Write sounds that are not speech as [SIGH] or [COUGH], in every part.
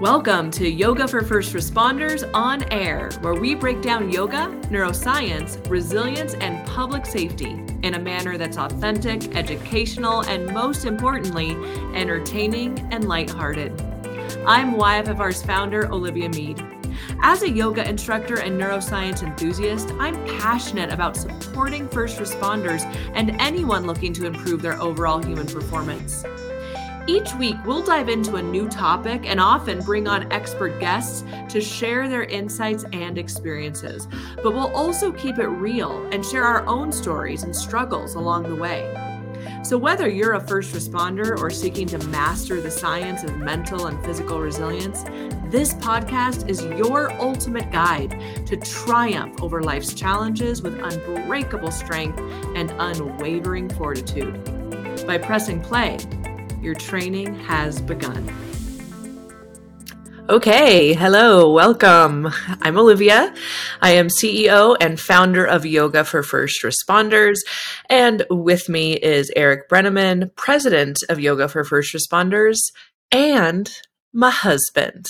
Welcome to Yoga for First Responders on Air, where we break down yoga, neuroscience, resilience, and public safety in a manner that's authentic, educational, and most importantly, entertaining and lighthearted. I'm YFFR's founder, Olivia Mead. As a yoga instructor and neuroscience enthusiast, I'm passionate about supporting first responders and anyone looking to improve their overall human performance. Each week, we'll dive into a new topic and often bring on expert guests to share their insights and experiences. But we'll also keep it real and share our own stories and struggles along the way. So, whether you're a first responder or seeking to master the science of mental and physical resilience, this podcast is your ultimate guide to triumph over life's challenges with unbreakable strength and unwavering fortitude. By pressing play, your training has begun. Okay, hello, welcome. I'm Olivia. I am CEO and founder of Yoga for First Responders. And with me is Eric Brenneman, president of Yoga for First Responders, and my husband.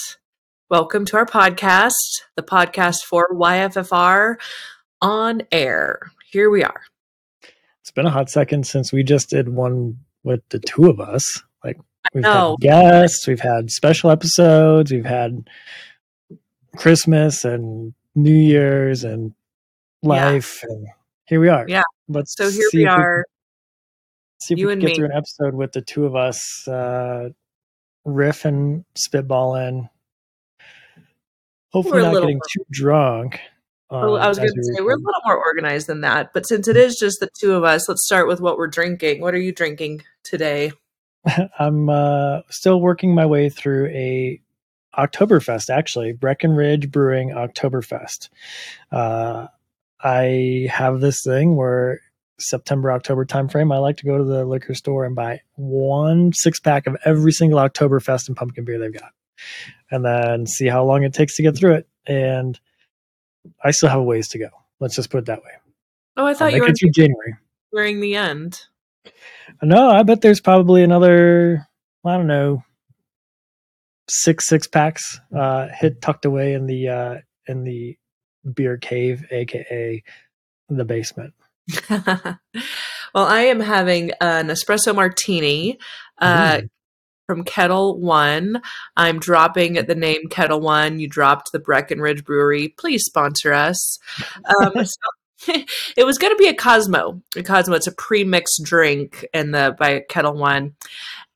Welcome to our podcast, the podcast for YFFR on air. Here we are. It's been a hot second since we just did one with the two of us. We've had guests, we've had special episodes, we've had Christmas and New Year's and life, yeah. and here we are. Yeah. But so here we are. We, see if you we can get me. through an episode with the two of us, uh, riff and spitballing. Hopefully, not getting too drunk. Um, I was going to say we're a little more organized than that, but since it is just the two of us, let's start with what we're drinking. What are you drinking today? [LAUGHS] I'm uh, still working my way through a Oktoberfest, actually, Breckenridge Brewing Oktoberfest. Uh, I have this thing where September October timeframe, I like to go to the liquor store and buy one six pack of every single Oktoberfest and pumpkin beer they've got, and then see how long it takes to get through it. And I still have a ways to go. Let's just put it that way. Oh, I thought you were through January. Wearing the end. No, I bet there's probably another. I don't know, six six packs uh, hit tucked away in the uh, in the beer cave, aka the basement. [LAUGHS] well, I am having an espresso martini. Uh, mm from Ketel One. I'm dropping the name Ketel One. You dropped the Breckenridge Brewery. Please sponsor us. Um, [LAUGHS] so [LAUGHS] it was going to be a Cosmo. A Cosmo. It's a pre-mixed drink in the by Ketel One.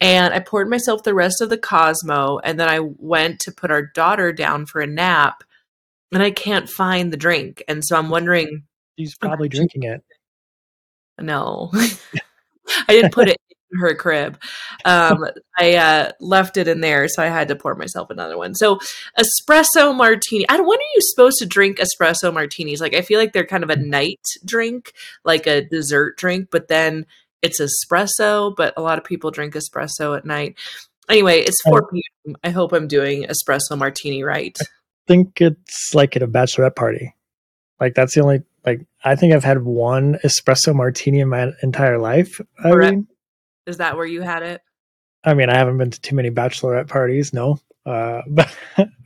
And I poured myself the rest of the Cosmo, and then I went to put our daughter down for a nap, and I can't find the drink. And so I'm wondering. She's probably drinking it. No. [LAUGHS] I didn't put it her crib. Um, I uh, left it in there, so I had to pour myself another one. So espresso martini. I don't, when are you supposed to drink espresso martinis? Like I feel like they're kind of a night drink, like a dessert drink, but then it's espresso. But a lot of people drink espresso at night. Anyway, it's 4 p.m. I hope I'm doing espresso martini right. I think it's like at a bachelorette party. Like that's the only like I think I've had one espresso martini in my entire life. I mean, is that where you had it? I mean, I haven't been to too many bachelorette parties, no. Uh, [LAUGHS] but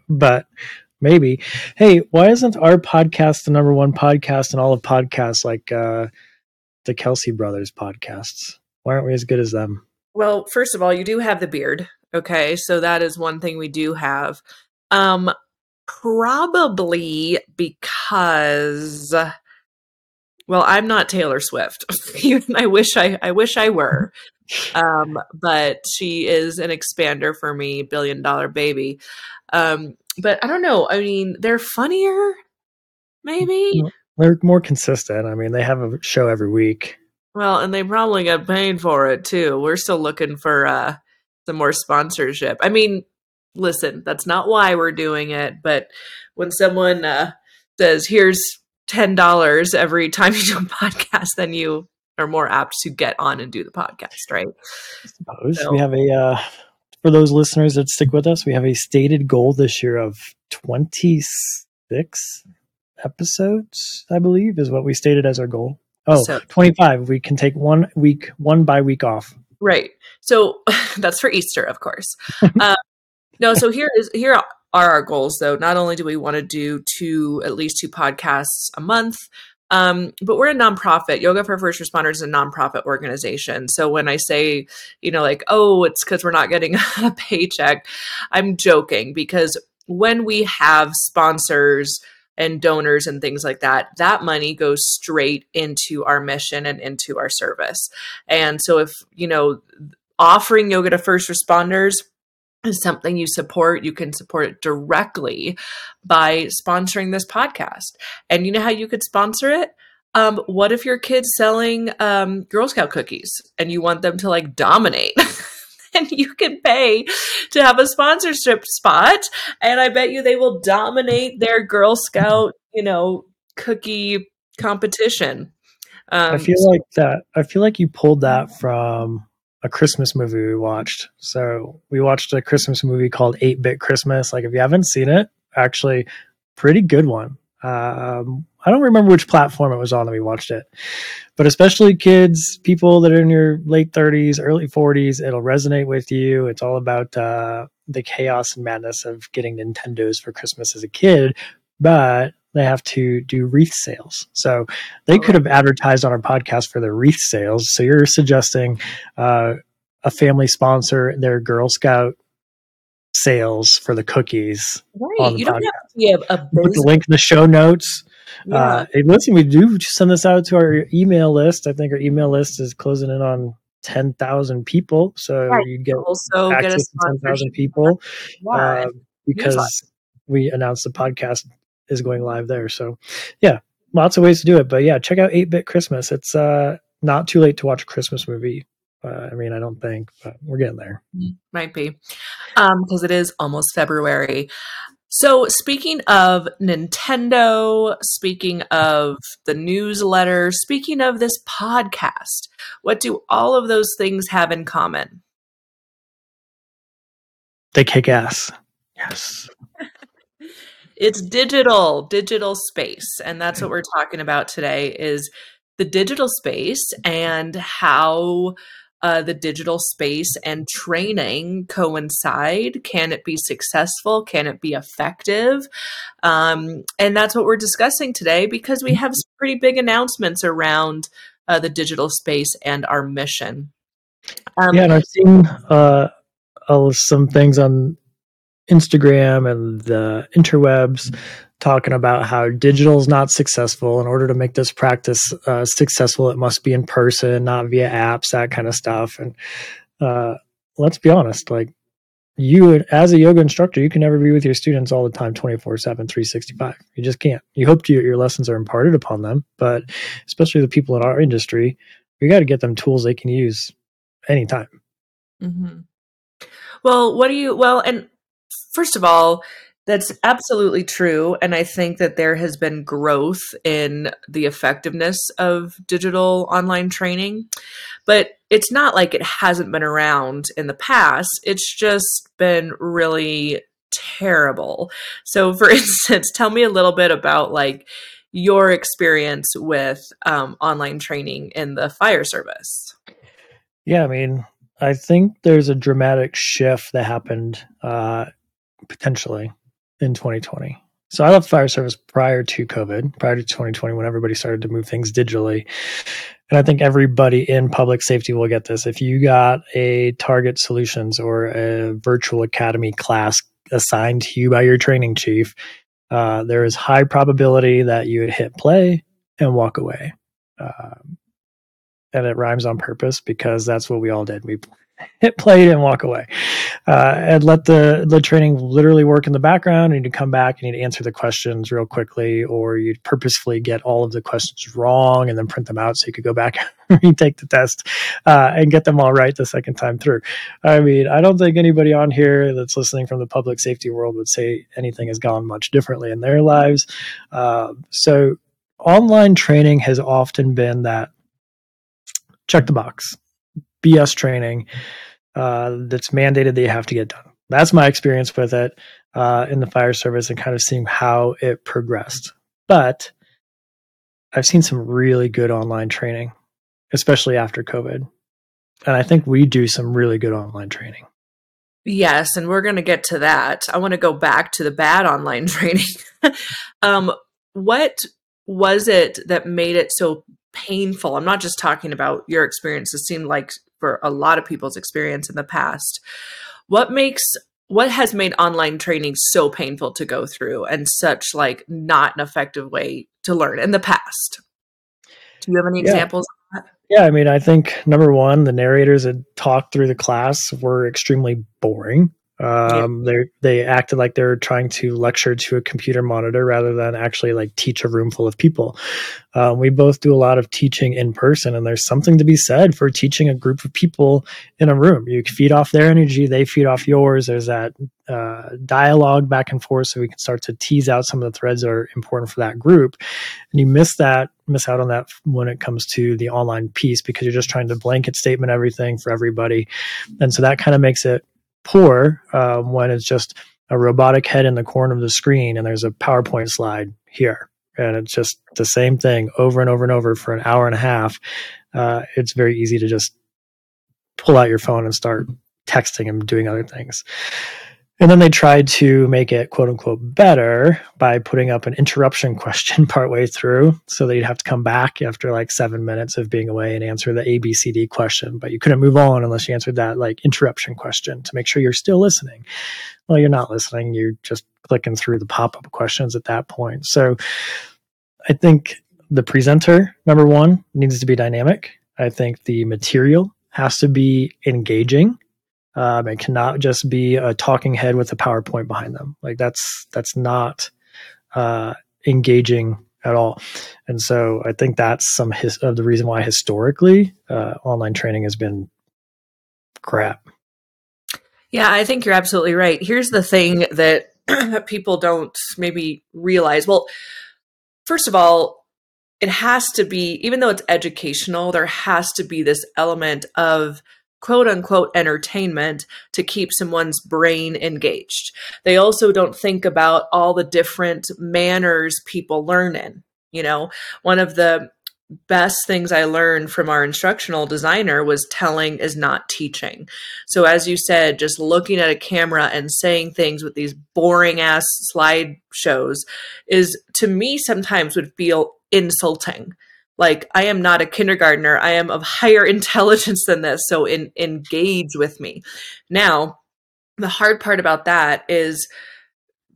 but maybe. Hey, why isn't our podcast the number one podcast in all of podcasts like uh, the Kelce Brothers podcasts? Why aren't we as good as them? Well, first of all, you do have the beard. Okay, so that is one thing we do have. Um, probably because well, I'm not Taylor Swift. [LAUGHS] I wish I I wish I were. Um, but she is an expander for me, billion dollar baby. Um, but I don't know. I mean, they're funnier, maybe. They're more consistent. I mean, they have a show every week. Well, and they probably get paid for it too. We're still looking for uh, some more sponsorship. I mean, listen, that's not why we're doing it, but when someone uh, says, "Here's ten dollars every time you do a [LAUGHS] podcast, then you are more apt to get on and do the podcast, right? I suppose so. we have a uh, for those listeners that stick with us, we have a stated goal this year of twenty six episodes. I believe is what we stated as our goal. Oh, so, 25. We can take one week, one by week off. Right. So [LAUGHS] that's for Easter, of course. uh, [LAUGHS] no, so here is here are our goals though. Not only do we want to do two at least two podcasts a month, um, but we're a nonprofit. Yoga for First Responders is a nonprofit organization. So when I say, you know, like, oh, it's because we're not getting [LAUGHS] a paycheck, I'm joking because when we have sponsors and donors and things like that, that money goes straight into our mission and into our service. And so if, you know, offering yoga to first responders is something you support, you can support it directly by sponsoring this podcast. And you know how you could sponsor it? Um, what if your kid's selling um, Girl Scout cookies and you want them to like dominate? [LAUGHS] and you can pay to have a sponsorship spot. And I bet you they will dominate their Girl Scout, you know, cookie competition. Um, I feel like that. I feel like you pulled that from a Christmas movie we watched. So we watched a Christmas movie called 8 Bit Christmas. Like, if you haven't seen it, actually, pretty good one. Um, I don't remember which platform it was on that we watched it, but especially kids, people that are in your late 30s, early 40s, it'll resonate with you. It's all about uh, the chaos and madness of getting Nintendos for Christmas as a kid, but they have to do wreath sales. So they could have advertised on our podcast for their wreath sales. So you're suggesting uh, a family sponsor their Girl Scout sales for the cookies. Right. you podcast. don't have to be a, a Put the link in the show notes. Yeah. Uh, listen, we do send this out to our email list. I think our email list is closing in on 10,000 people. So right. you get also access get to 10,000 people uh, because we announced the podcast is going live there. So yeah, lots of ways to do it. But yeah, check out 8 Bit Christmas. It's uh, not too late to watch a Christmas movie. Uh, I mean, I don't think, but we're getting there. Mm, might be because um, it is almost February. So, speaking of Nintendo, speaking of the newsletter, speaking of this podcast, what do all of those things have in common? They kick ass. Yes. It's digital, digital space. And that's what we're talking about today is the digital space and how uh, the digital space and training coincide? Can it be successful? Can it be effective? Um, and that's what we're discussing today because we have some pretty big announcements around uh, the digital space and our mission. Um, yeah, and I've seen uh, some things on Instagram and the interwebs talking about how digital is not successful. In order to make this practice uh, successful, it must be in person, not via apps, that kind of stuff. And uh, let's be honest, like you as a yoga instructor, you can never be with your students all the time, 24 7, 365. You just can't. You hope to, your lessons are imparted upon them, but especially the people in our industry, we got to get them tools they can use anytime. Mm-hmm. Well, what do you, well, and first of all, that's absolutely true. And I think that there has been growth in the effectiveness of digital online training. But it's not like it hasn't been around in the past, it's just been really terrible. So, for [LAUGHS] instance, tell me a little bit about like your experience with um, online training in the fire service. Yeah, I mean, I think there's a dramatic shift that happened uh, potentially in 2020. So I left fire service prior to COVID, prior to 2020, when everybody started to move things digitally. And I think everybody in public safety will get this. If you got a Target Solutions or a virtual academy class assigned to you by your training chief, uh, there is high probability that you would hit play and walk away. Um, and it rhymes on purpose because that's what we all did. We [LAUGHS] hit play and walk away, uh, and let the the training literally work in the background. And you come back and you answer the questions real quickly, or you purposefully get all of the questions wrong and then print them out so you could go back [LAUGHS] and retake the test uh, and get them all right the second time through. I mean, I don't think anybody on here that's listening from the public safety world would say anything has gone much differently in their lives. Uh, so online training has often been that check the box BS training uh, that's mandated that you have to get done. That's my experience with it uh, in the fire service and kind of seeing how it progressed. But I've seen some really good online training, especially after COVID. And I think we do some really good online training. Yes, and we're going to get to that. I want to go back to the bad online [LAUGHS] training. um, what was it that made it so painful? I'm not just talking about your experience. It seemed like for a lot of people's experience in the past. What makes what has made online training so painful to go through and such like not an effective way to learn in the past? Do you have any Yeah. examples? Yeah, I mean, I think number one, the narrators that talked through the class were extremely boring. Um, they they acted like they're trying to lecture to a computer monitor rather than actually like teach a room full of people. Um, we both do a lot of teaching in person, and there's something to be said for teaching a group of people in a room. You feed off their energy, they feed off yours. There's that uh, dialogue back and forth, so we can start to tease out some of the threads that are important for that group. And you miss that, miss out on that when it comes to the online piece because you're just trying to blanket statement everything for everybody, and so that kind of makes it poor um, when it's just a robotic head in the corner of the screen and there's a PowerPoint slide here. And it's just the same thing over and over and over for an hour and a half. Uh, it's very easy to just pull out your phone and start texting and doing other things. And then they tried to make it quote unquote better by putting up an interruption [LAUGHS] question partway through so that you'd have to come back after like seven minutes of being away and answer the ABCD question. But you couldn't move on unless you answered that like interruption question to make sure you're still listening. Well, you're not listening. You're just clicking through the pop up questions at that point. So I think the presenter, number one, needs to be dynamic. I think the material has to be engaging. Um, it cannot just be a talking head with a PowerPoint behind them. Like that's that's not uh, engaging at all. And so I think that's some his, of the reason why historically uh, online training has been crap. Yeah, I think you're absolutely right. Here's the thing that [CLEARS THROAT] people don't maybe realize. Well, first of all, it has to be, even though it's educational, there has to be this element of quote unquote entertainment to keep someone's brain engaged. They also don't think about all the different manners people learn in. You know, one of the best things I learned from our instructional designer was telling is not teaching. So, as you said, just looking at a camera and saying things with these boring ass slide shows is to me sometimes would feel insulting. Like, I am not a kindergartner, I am of higher [LAUGHS] intelligence than this. So, in, engage with me. Now, the hard part about that is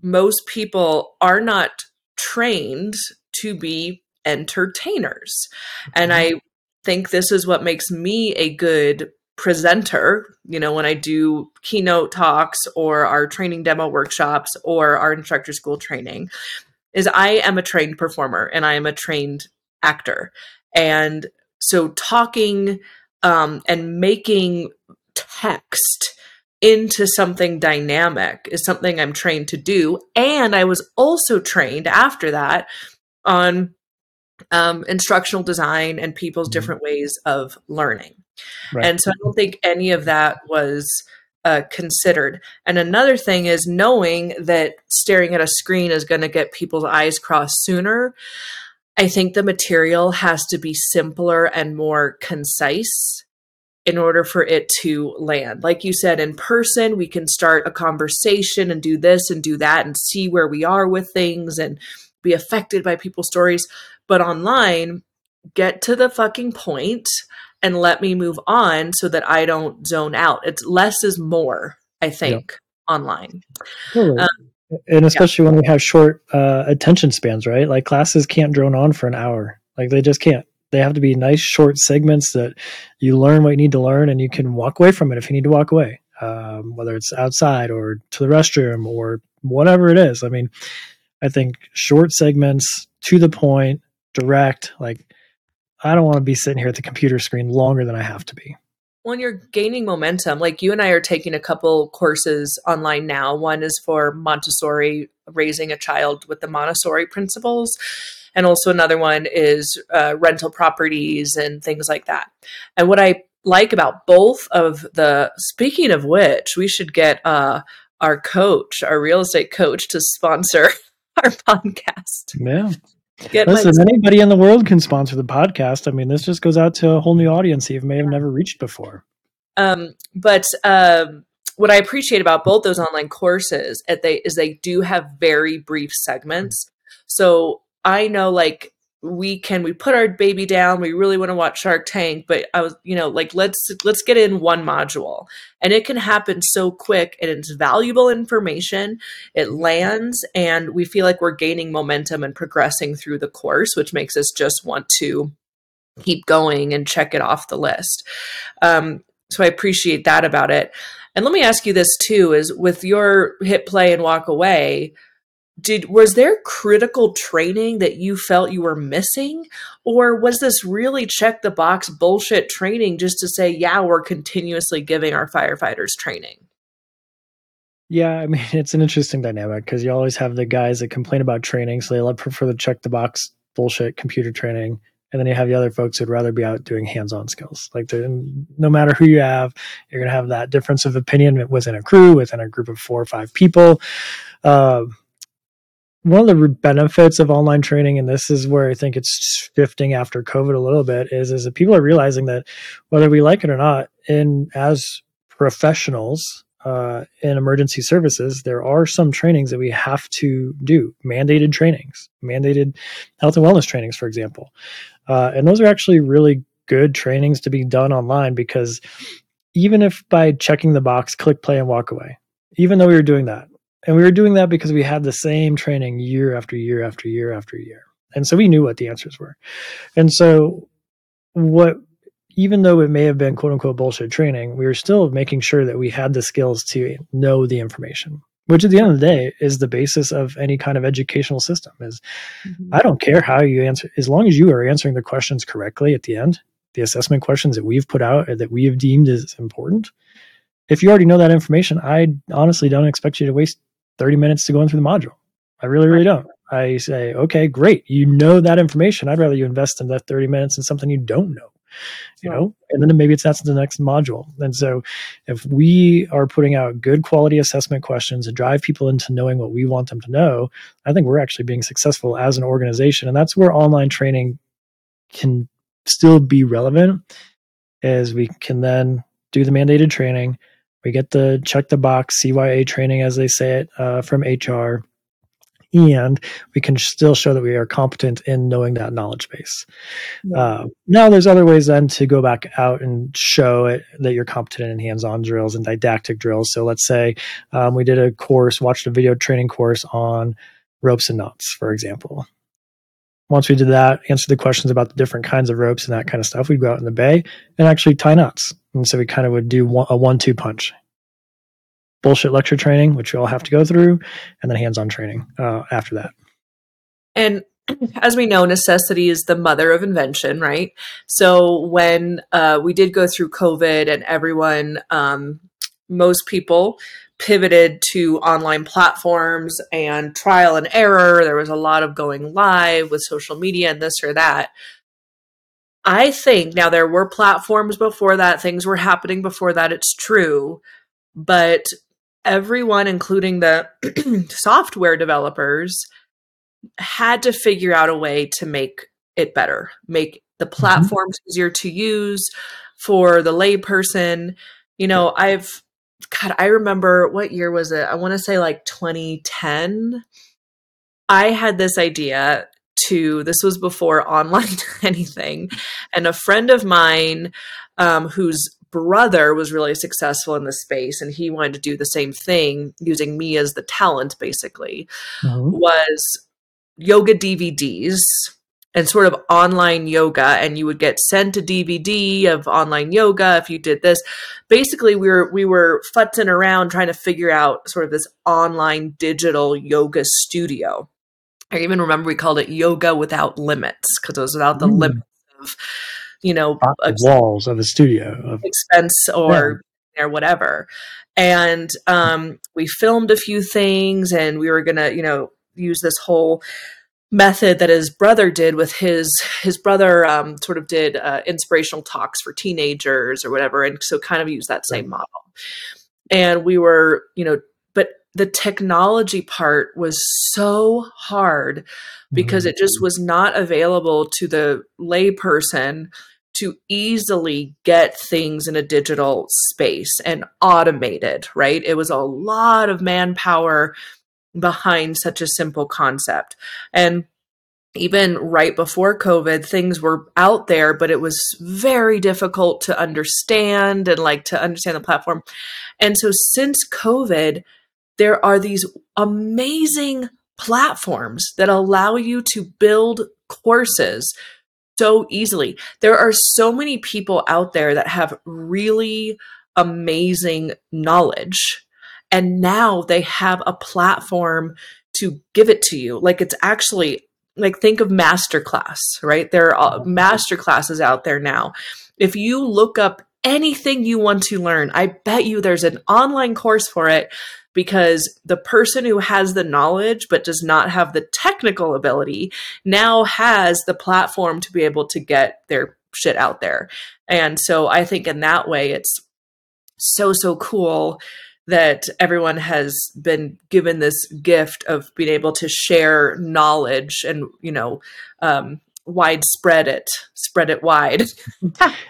most people are not trained to be entertainers. And mm-hmm. I think this is what makes me a good presenter. You know, when I do keynote talks or our training demo workshops or our instructor school training, is I am a trained performer and I am a trained actor. And so talking um, and making text into something dynamic is something I'm trained to do. And I was also trained after that on um, instructional design and people's Mhm. different ways of learning. Right. And so I don't think any of that was uh, considered. And another thing is knowing that staring at a screen is going to get people's eyes crossed sooner. I think the material has to be simpler and more concise in order for it to land. Like you said, in person, we can start a conversation and do this and do that and see where we are with things and be affected by people's stories. But online, get to the fucking point and let me move on so that I don't zone out. It's less is more, I think, online. Totally. Um, and especially when we have short uh, attention spans, right? Like classes can't drone on for an hour. Like they just can't. They have to be nice short segments that you learn what you need to learn and you can walk away from it if you need to walk away, um, whether it's outside or to the restroom or whatever it is. I mean, I think short segments, to the point, direct. Like I don't want to be sitting here at the computer screen longer than I have to be. When you're gaining momentum, like you and I are taking a couple courses online now. One is for Montessori, raising a child with the Montessori principles. And also another one is uh, rental properties and things like that. And what I like about both of the, speaking of which, we should get uh, our coach, our real estate coach, to sponsor [LAUGHS] our podcast. Yeah. Get my- Listen, anybody in the world can sponsor the podcast. I mean, this just goes out to a whole new audience you may have never reached before. Um, but um, what I appreciate about both those online courses at they is they do have very brief segments. So I know like we can we put our baby down we really want to watch shark tank but i was you know like let's let's get in one module. And it can happen so quick and it's valuable information it lands and we feel like we're gaining momentum and progressing through the course which makes us just want to keep going and check it off the list. Um, so i appreciate that about it. And let me ask you this too is with your hit play and walk away did was there critical training that you felt you were missing? Or was this really check the box bullshit training just to say yeah we're continuously giving our firefighters training yeah i mean it's an interesting dynamic because you always have the guys that complain about training so they love prefer the check the box bullshit computer training. And then you have the other folks who'd rather be out doing hands-on skills. Like no matter who you have you're going to have that difference of opinion within a crew within a group of four or five people. Uh, one of the benefits of online training, and this is where I think it's shifting after COVID a little bit, is is that people are realizing that whether we like it or not, in as professionals uh, in emergency services, there are some trainings that we have to do, mandated trainings, mandated health and wellness trainings, for example, uh, and those are actually really good trainings to be done online because even if by checking the box, click play and walk away, even though we were doing that, and we were doing that because we had the same training year after year after year after year. And so we knew what the answers were. And so what even though it may have been quote unquote bullshit training, we were still making sure that we had the skills to know the information, which at the end of the day is the basis of any kind of educational system is mm-hmm. I don't care how you answer as long as you are answering the questions correctly at the end, the assessment questions that we've put out that we have deemed as important. If you already know that information, I honestly don't expect you to waste 30 minutes to go through the module. I really, really don't. I say, okay, great. You know that information. I'd rather you invest in that 30 minutes in something you don't know, you know, and then maybe it's that's the next module. And so if we are putting out good quality assessment questions and drive people into knowing what we want them to know, I think we're actually being successful as an organization. And that's where online training can still be relevant as we can then do the mandated training we get the check the box CYA training, as they say it, uh, from HR, and we can still show that we are competent in knowing that knowledge base. Yeah. Uh, now, there's other ways then to go back out and show it that you're competent in hands-on drills and didactic drills. So let's say um, we did a course, watched a video training course on ropes and knots, for example once we did that, answer the questions about the different kinds of ropes and that kind of stuff, we'd go out in the bay and actually tie knots. And so we kind of would do one, a one two punch. Bullshit lecture training, which we all have to go through, and then hands on training uh, after that. And as we know, necessity is the mother of invention, right? So when uh, we did go through COVID and everyone, um, most people pivoted to online platforms and trial and error. There was a lot of going live with social media and this or that. I think now there were platforms before that, things were happening before that, it's true. But everyone, including the [CLEARS THROAT] software developers, had to figure out a way to make it better, make the mm-hmm. platforms mm-hmm. easier to use for the layperson. You know, I've God, I remember what year was it? I want to say like 2010. I had this idea to, this was before [LAUGHS] online anything. And a friend of mine um, whose brother was really successful in the space and he wanted to do the same thing using me as the talent basically mm-hmm. was yoga DVDs and sort of online yoga and you would get sent a dvd of online yoga if you did this basically we were we were futzing around trying to figure out sort of this online digital yoga studio i even remember we called it yoga without limits because it was without the mm. limits of you know walls of a studio of expense or yeah. or whatever and um, we filmed a few things and we were gonna you know use this whole method that his brother did with his his brother um, sort of did uh, inspirational talks for teenagers or whatever and so kind of use that same model and we were you know but the technology part was so hard because mm-hmm. it just was not available to the layperson to easily get things in a digital space and automated, right? It was a lot of manpower behind such a simple concept. And even right before COVID, things were out there, but it was very difficult to understand and like to understand the platform. And so since COVID, there are these amazing platforms that allow you to build courses so easily. There are so many people out there that have really amazing knowledge. And now they have a platform to give it to you. Like it's actually like think of masterclass, right? There are uh, master classes out there now. If you look up anything you want to learn, I bet you there's an online course for it because the person who has the knowledge but does not have the technical ability now has the platform to be able to get their shit out there. And so I think in that way, it's so, so cool that everyone has been given this gift of being able to share knowledge and you know um, widespread it spread it wide. [LAUGHS]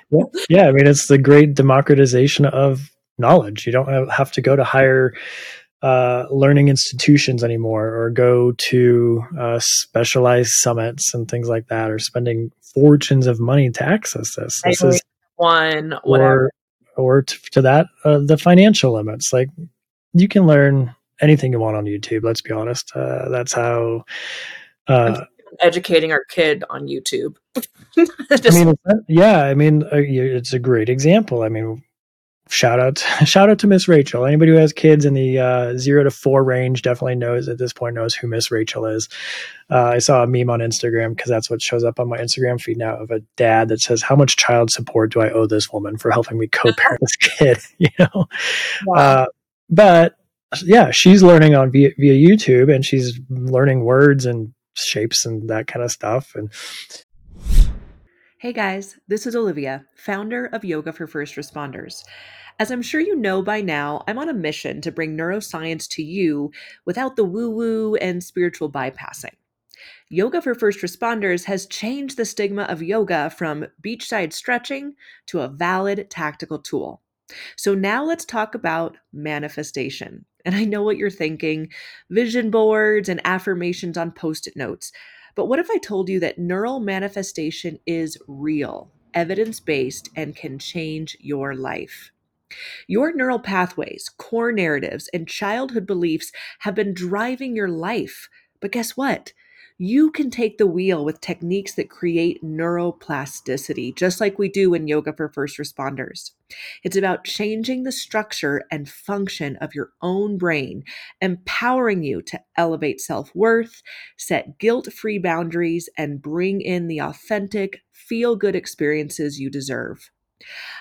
Yeah. yeah i mean it's the great democratization of knowledge. You don't have to go to higher uh, learning institutions anymore or go to uh, specialized summits and things like that or spending fortunes of money to access this. This is one whatever or to, to that uh, the financial limits. Like you can learn anything you want on youtube let's be honest. Uh, that's how uh, educating our kid on youtube. [LAUGHS] I mean yeah i mean uh, it's a great example. I mean shout out [LAUGHS] shout out to miss rachel. Anybody who has kids in the uh, zero to four range definitely knows at this point knows who miss rachel is. Uh, i saw a meme on instagram because that's what shows up on my instagram feed now of a dad that says how much child support do i owe this woman for helping me co-parent [LAUGHS] this kid? [LAUGHS] You know? Wow. uh, but yeah she's learning on via, via youtube and she's learning words and shapes and that kind of stuff and Hey guys, this is Olivia, founder of Yoga for First Responders. As I'm sure you know by now, I'm on a mission to bring neuroscience to you without the woo woo and spiritual bypassing. Yoga for First Responders has changed the stigma of yoga from beachside stretching to a valid tactical tool. So now let's talk about manifestation. And I know what you're thinking vision boards and affirmations on post it notes. But what if I told you that neural manifestation is real, evidence based, and can change your life? Your neural pathways, core narratives, and childhood beliefs have been driving your life. But guess what? You can take the wheel with techniques that create neuroplasticity, just like we do in Yoga for First Responders. It's about changing the structure and function of your own brain, empowering you to elevate self worth, set guilt free boundaries, and bring in the authentic, feel good experiences you deserve.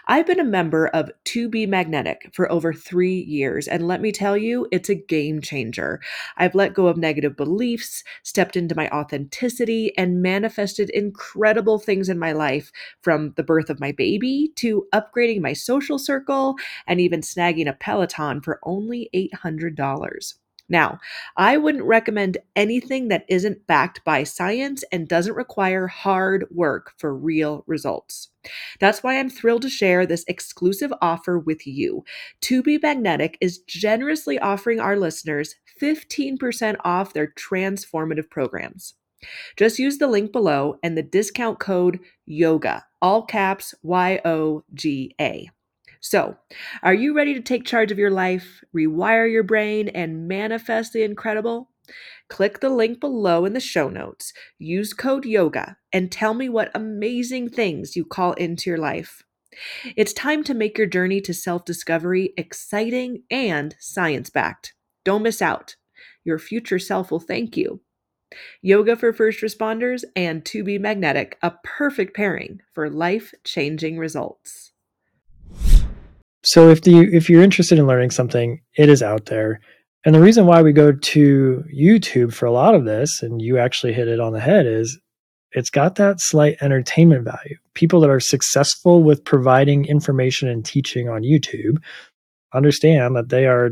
I've been a member of To Be Magnetic for over three years, and let me tell you, it's a game changer. I've let go of negative beliefs, stepped into my authenticity, and manifested incredible things in my life from the birth of my baby to upgrading my social circle and even snagging a Peloton for only $800. Now, I wouldn't recommend anything that isn't backed by science and doesn't require hard work for real results. That's why I'm thrilled to share this exclusive offer with you. To Be Magnetic is generously offering our listeners 15% off their transformative programs. Just use the link below and the discount code YOGA, all caps Y O G A. So, are you ready to take charge of your life, rewire your brain, and manifest the incredible? Click the link below in the show notes, use code YOGA, and tell me what amazing things you call into your life. It's time to make your journey to self discovery exciting and science backed. Don't miss out. Your future self will thank you. Yoga for First Responders and To Be Magnetic, a perfect pairing for life changing results. So if the if you're interested in learning something, it is out there. And the reason why we go to YouTube for a lot of this, and you actually hit it on the head, is it's got that slight entertainment value. People that are successful with providing information and teaching on YouTube understand that they are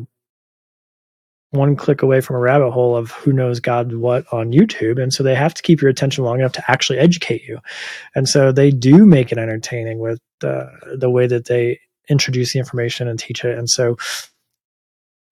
one click away from a rabbit hole of who knows God what on YouTube. And so they have to keep your attention long enough to actually educate you. And so they do make it entertaining with the, the way that they introduce the information and teach it. And so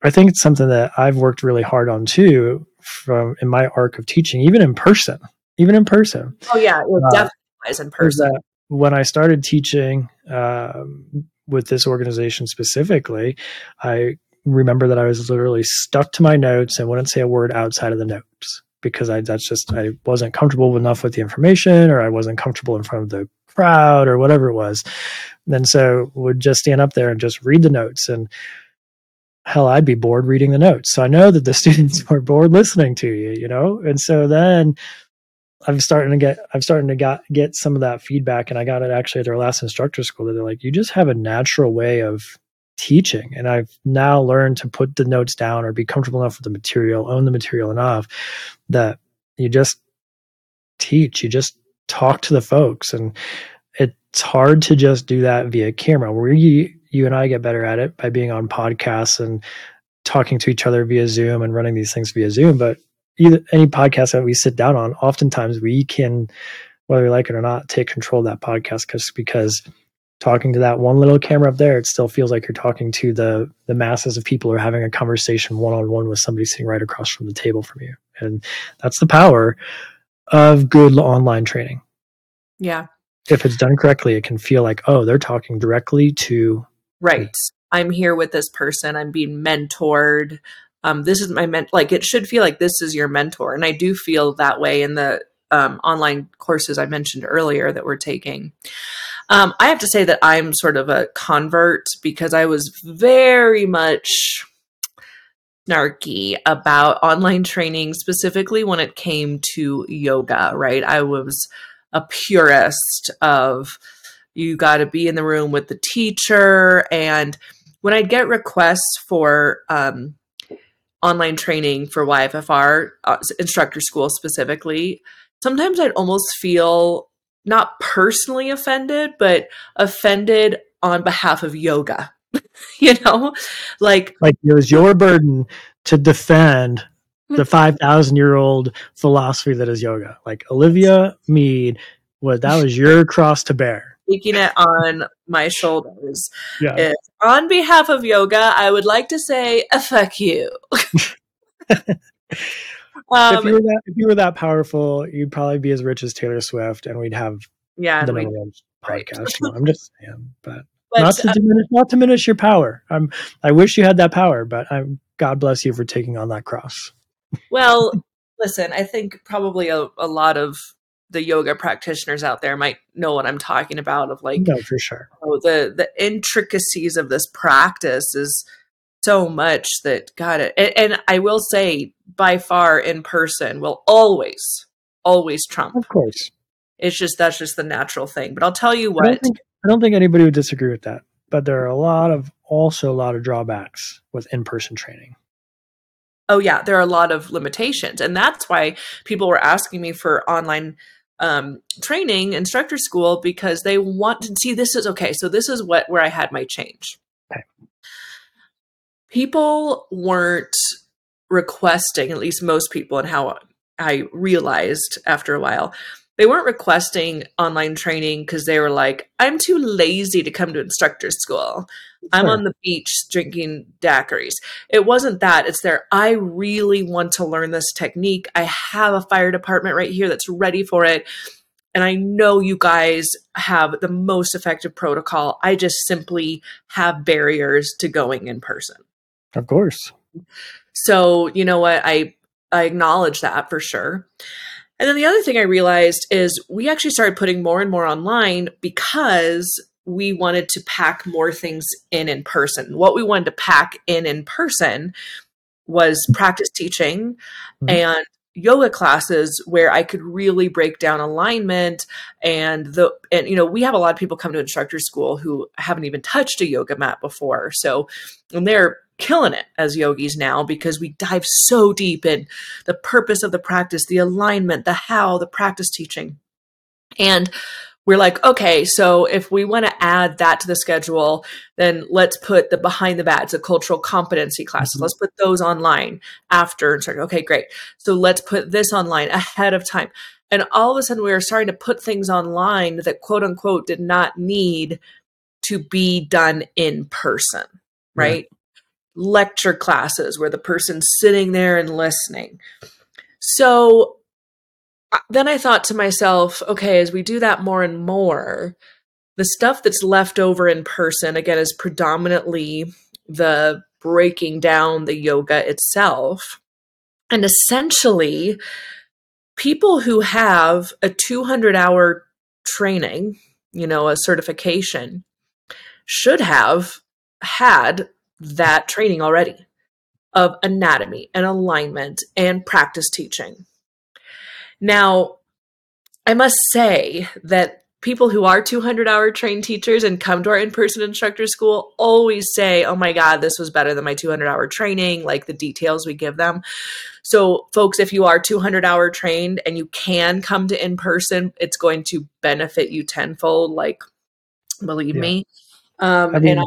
I think it's something that I've worked really hard on too from in my arc of teaching, even in person, even in person. Oh yeah, it uh, definitely is in person. when I started teaching um, with this organization specifically, I remember that I was literally stuck to my notes and wouldn't say a word outside of the notes because I that's just I wasn't comfortable enough with the information or I wasn't comfortable in front of the crowd or whatever it was. And so would just stand up there and just read the notes and hell I'd be bored reading the notes. So I know that the [LAUGHS] students are bored listening to you, you know? And so then I'm starting to get I'm starting to got, get some of that feedback and I got it actually at their last instructor school that they're like you just have a natural way of teaching. And I've now learned to put the notes down or be comfortable enough with the material, own the material enough that you just teach, you just talk to the folks. And it's hard to just do that via camera. Where you, you and I get better at it by being on podcasts and talking to each other via Zoom and running these things via Zoom. But either, any podcast that we sit down on, oftentimes we can, whether we like it or not, take control of that podcast because because talking to that one little camera up there, it still feels like you're talking to the the masses of people or having a conversation one on one with somebody sitting right across from the table from you. And that's the power of good online training. Yeah. If it's done correctly, it can feel like, oh, they're talking directly to Right. Me. I'm here with this person. I'm being mentored. Um, this is my ment like it should feel like this is your mentor. And I do feel that way in the um, online courses I mentioned earlier that we're taking. Um, I have to say that I'm sort of a convert because I was very much snarky about online training, specifically when it came to yoga, right? I was a purist of you got to be in the room with the teacher. And when I'd get requests for um, online training for YFFR, uh, instructor school specifically, sometimes I'd almost feel not personally offended, but offended on behalf of yoga. [LAUGHS] you know, like like it was your burden to defend hmm. the 5,000 year old philosophy that is yoga. Like Olivia Mead was that was your cross to bear. Taking it on my shoulders. Yeah. on behalf of yoga, I would like to say, fuck you. [LAUGHS] [LAUGHS] Um, if you were that if you were that powerful, you'd probably be as rich as Taylor Swift, and we'd have yeah the number one podcast. no, [LAUGHS] I'm just saying, but, but not to uh, diminish not to diminish your power. I'm I wish you had that power, but I'm God bless you for taking on that cross. Well, listen, I think probably a, a lot of the yoga practitioners out there might know what I'm talking about of like no for sure. Oh, the the intricacies of this practice is so much that got it. And, and, I will say, by far, in person will always, always trump. Of course, it's just that's just the natural thing. But I'll tell you what. I don't think, I don't think anybody would disagree with that. But there are a lot of also a lot of drawbacks with in-person training. Oh yeah, there are a lot of limitations, and that's why people were asking me for online um, training, instructor school, because they want to see this is okay. So this is what where I had my change. People weren't requesting, at least most people, and how I realized after a while, they weren't requesting online training because they were like, I'm too lazy to come to instructor school. I'm on the beach drinking daiquiris. It wasn't that. It's there. I really want to learn this technique. I have a fire department right here that's ready for it. And I know you guys have the most effective protocol. I just simply have barriers to going in person. Of course. So, you know what? I I acknowledge that for sure. And then the other thing I realized is we actually started putting more and more online because we wanted to pack more things in in person. What we wanted to pack in in person was practice teaching mm-hmm. and yoga classes where I could really break down alignment and the and you know we have a lot of people come to instructor school who haven't even touched a yoga mat before so and they're killing it as yogis now because we dive so deep in the purpose of the practice, the alignment, the how, the practice teaching. And we're like, okay, so if we want to add that to the schedule, then let's put the behind the badge, the cultural competency classes, mm-hmm. let's put those online after. And start, okay, great. So let's put this online ahead of time. And all of a sudden, we were starting to put things online that quote unquote did not need to be done in person, right? Lecture classes where the person's sitting there and listening. So then I thought to myself, okay, as we do that more and more, the stuff that's left over in person, again, is predominantly the breaking down the yoga itself. And essentially, people who have a 200 hour training, you know, a certification, should have had that training already of anatomy and alignment and practice teaching. Now, I must say that people who are 200 hour trained teachers and come to our in person instructor school always say, Oh my God, this was better than my 200 hour training, like the details we give them. So, folks, if you are 200 hour trained and you can come to in person, it's going to benefit you tenfold. Like, believe yeah. me. Um, I mean, I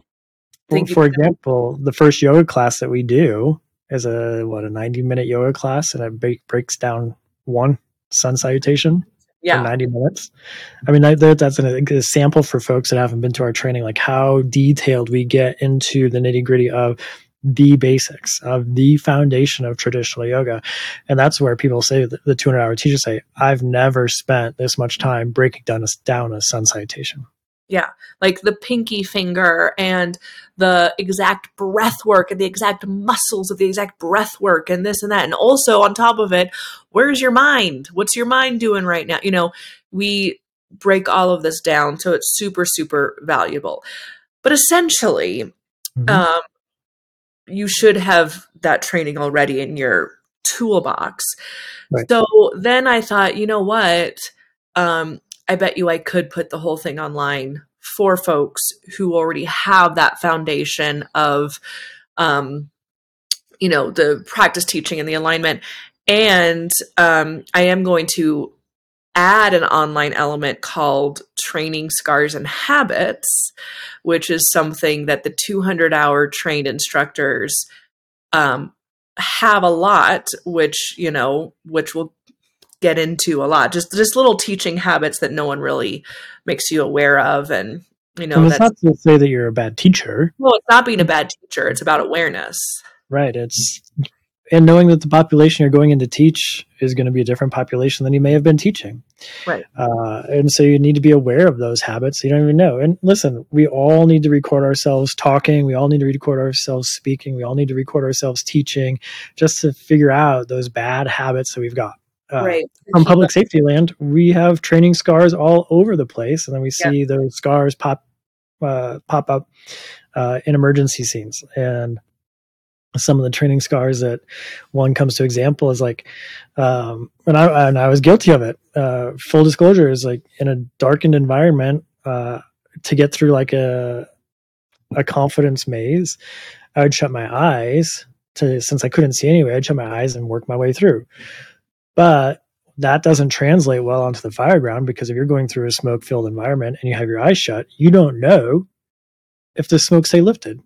for, for example, the first yoga class that we do is a what a 90 minute yoga class and it breaks down one sun salutation yeah. for 90 minutes. I mean, that, that's an sample for folks that haven't been to our training, like how detailed we get into the nitty gritty of the basics of the foundation of traditional yoga. And that's where people say, the 200 hour teachers say, I've never spent this much time breaking down a, down a sun salutation. Yeah, like the pinky finger and the exact breath work and the exact muscles of the exact breath work and this and that. And also on top of it, where's your mind? What's your mind doing right now? You know, we break all of this down. So it's super, super valuable. But essentially, mm-hmm. um, you should have that training already in your toolbox. Right. So then I thought, you know what? Um, I bet you I could put the whole thing online for folks who already have that foundation of, um, you know, the practice teaching and the alignment. And um, I am going to add an online element called Training Scars and Habits, which is something that the 200 hour trained instructors um, have a lot, which, you know, which will get into a lot. Just just little teaching habits that no one really makes you aware of, and you know, and it's not to say that you're a bad teacher. Well, it's not being a bad teacher. It's about awareness. Right. It's and knowing that the population you're going in to teach is going to be a different population than you may have been teaching. Right. Uh, and so you need to be aware of those habits. You don't even know. And listen, we all need to record ourselves talking. We all need to record ourselves speaking. We all need to record ourselves teaching just to figure out those bad habits that we've got uh, right. from public safety land, we have training scars all over the place, and then we see yeah. those scars pop uh, pop up uh, in emergency scenes. And some of the training scars that one comes to example is like, um, and I and I was guilty of it. Uh, full disclosure is like in a darkened environment uh, to get through like a a confidence maze. I would shut my eyes to since I couldn't see anyway. I'd shut my eyes and work my way through. But that doesn't translate well onto the fire ground because if you're going through a smoke filled environment and you have your eyes shut, you don't know if the smoke say lifted.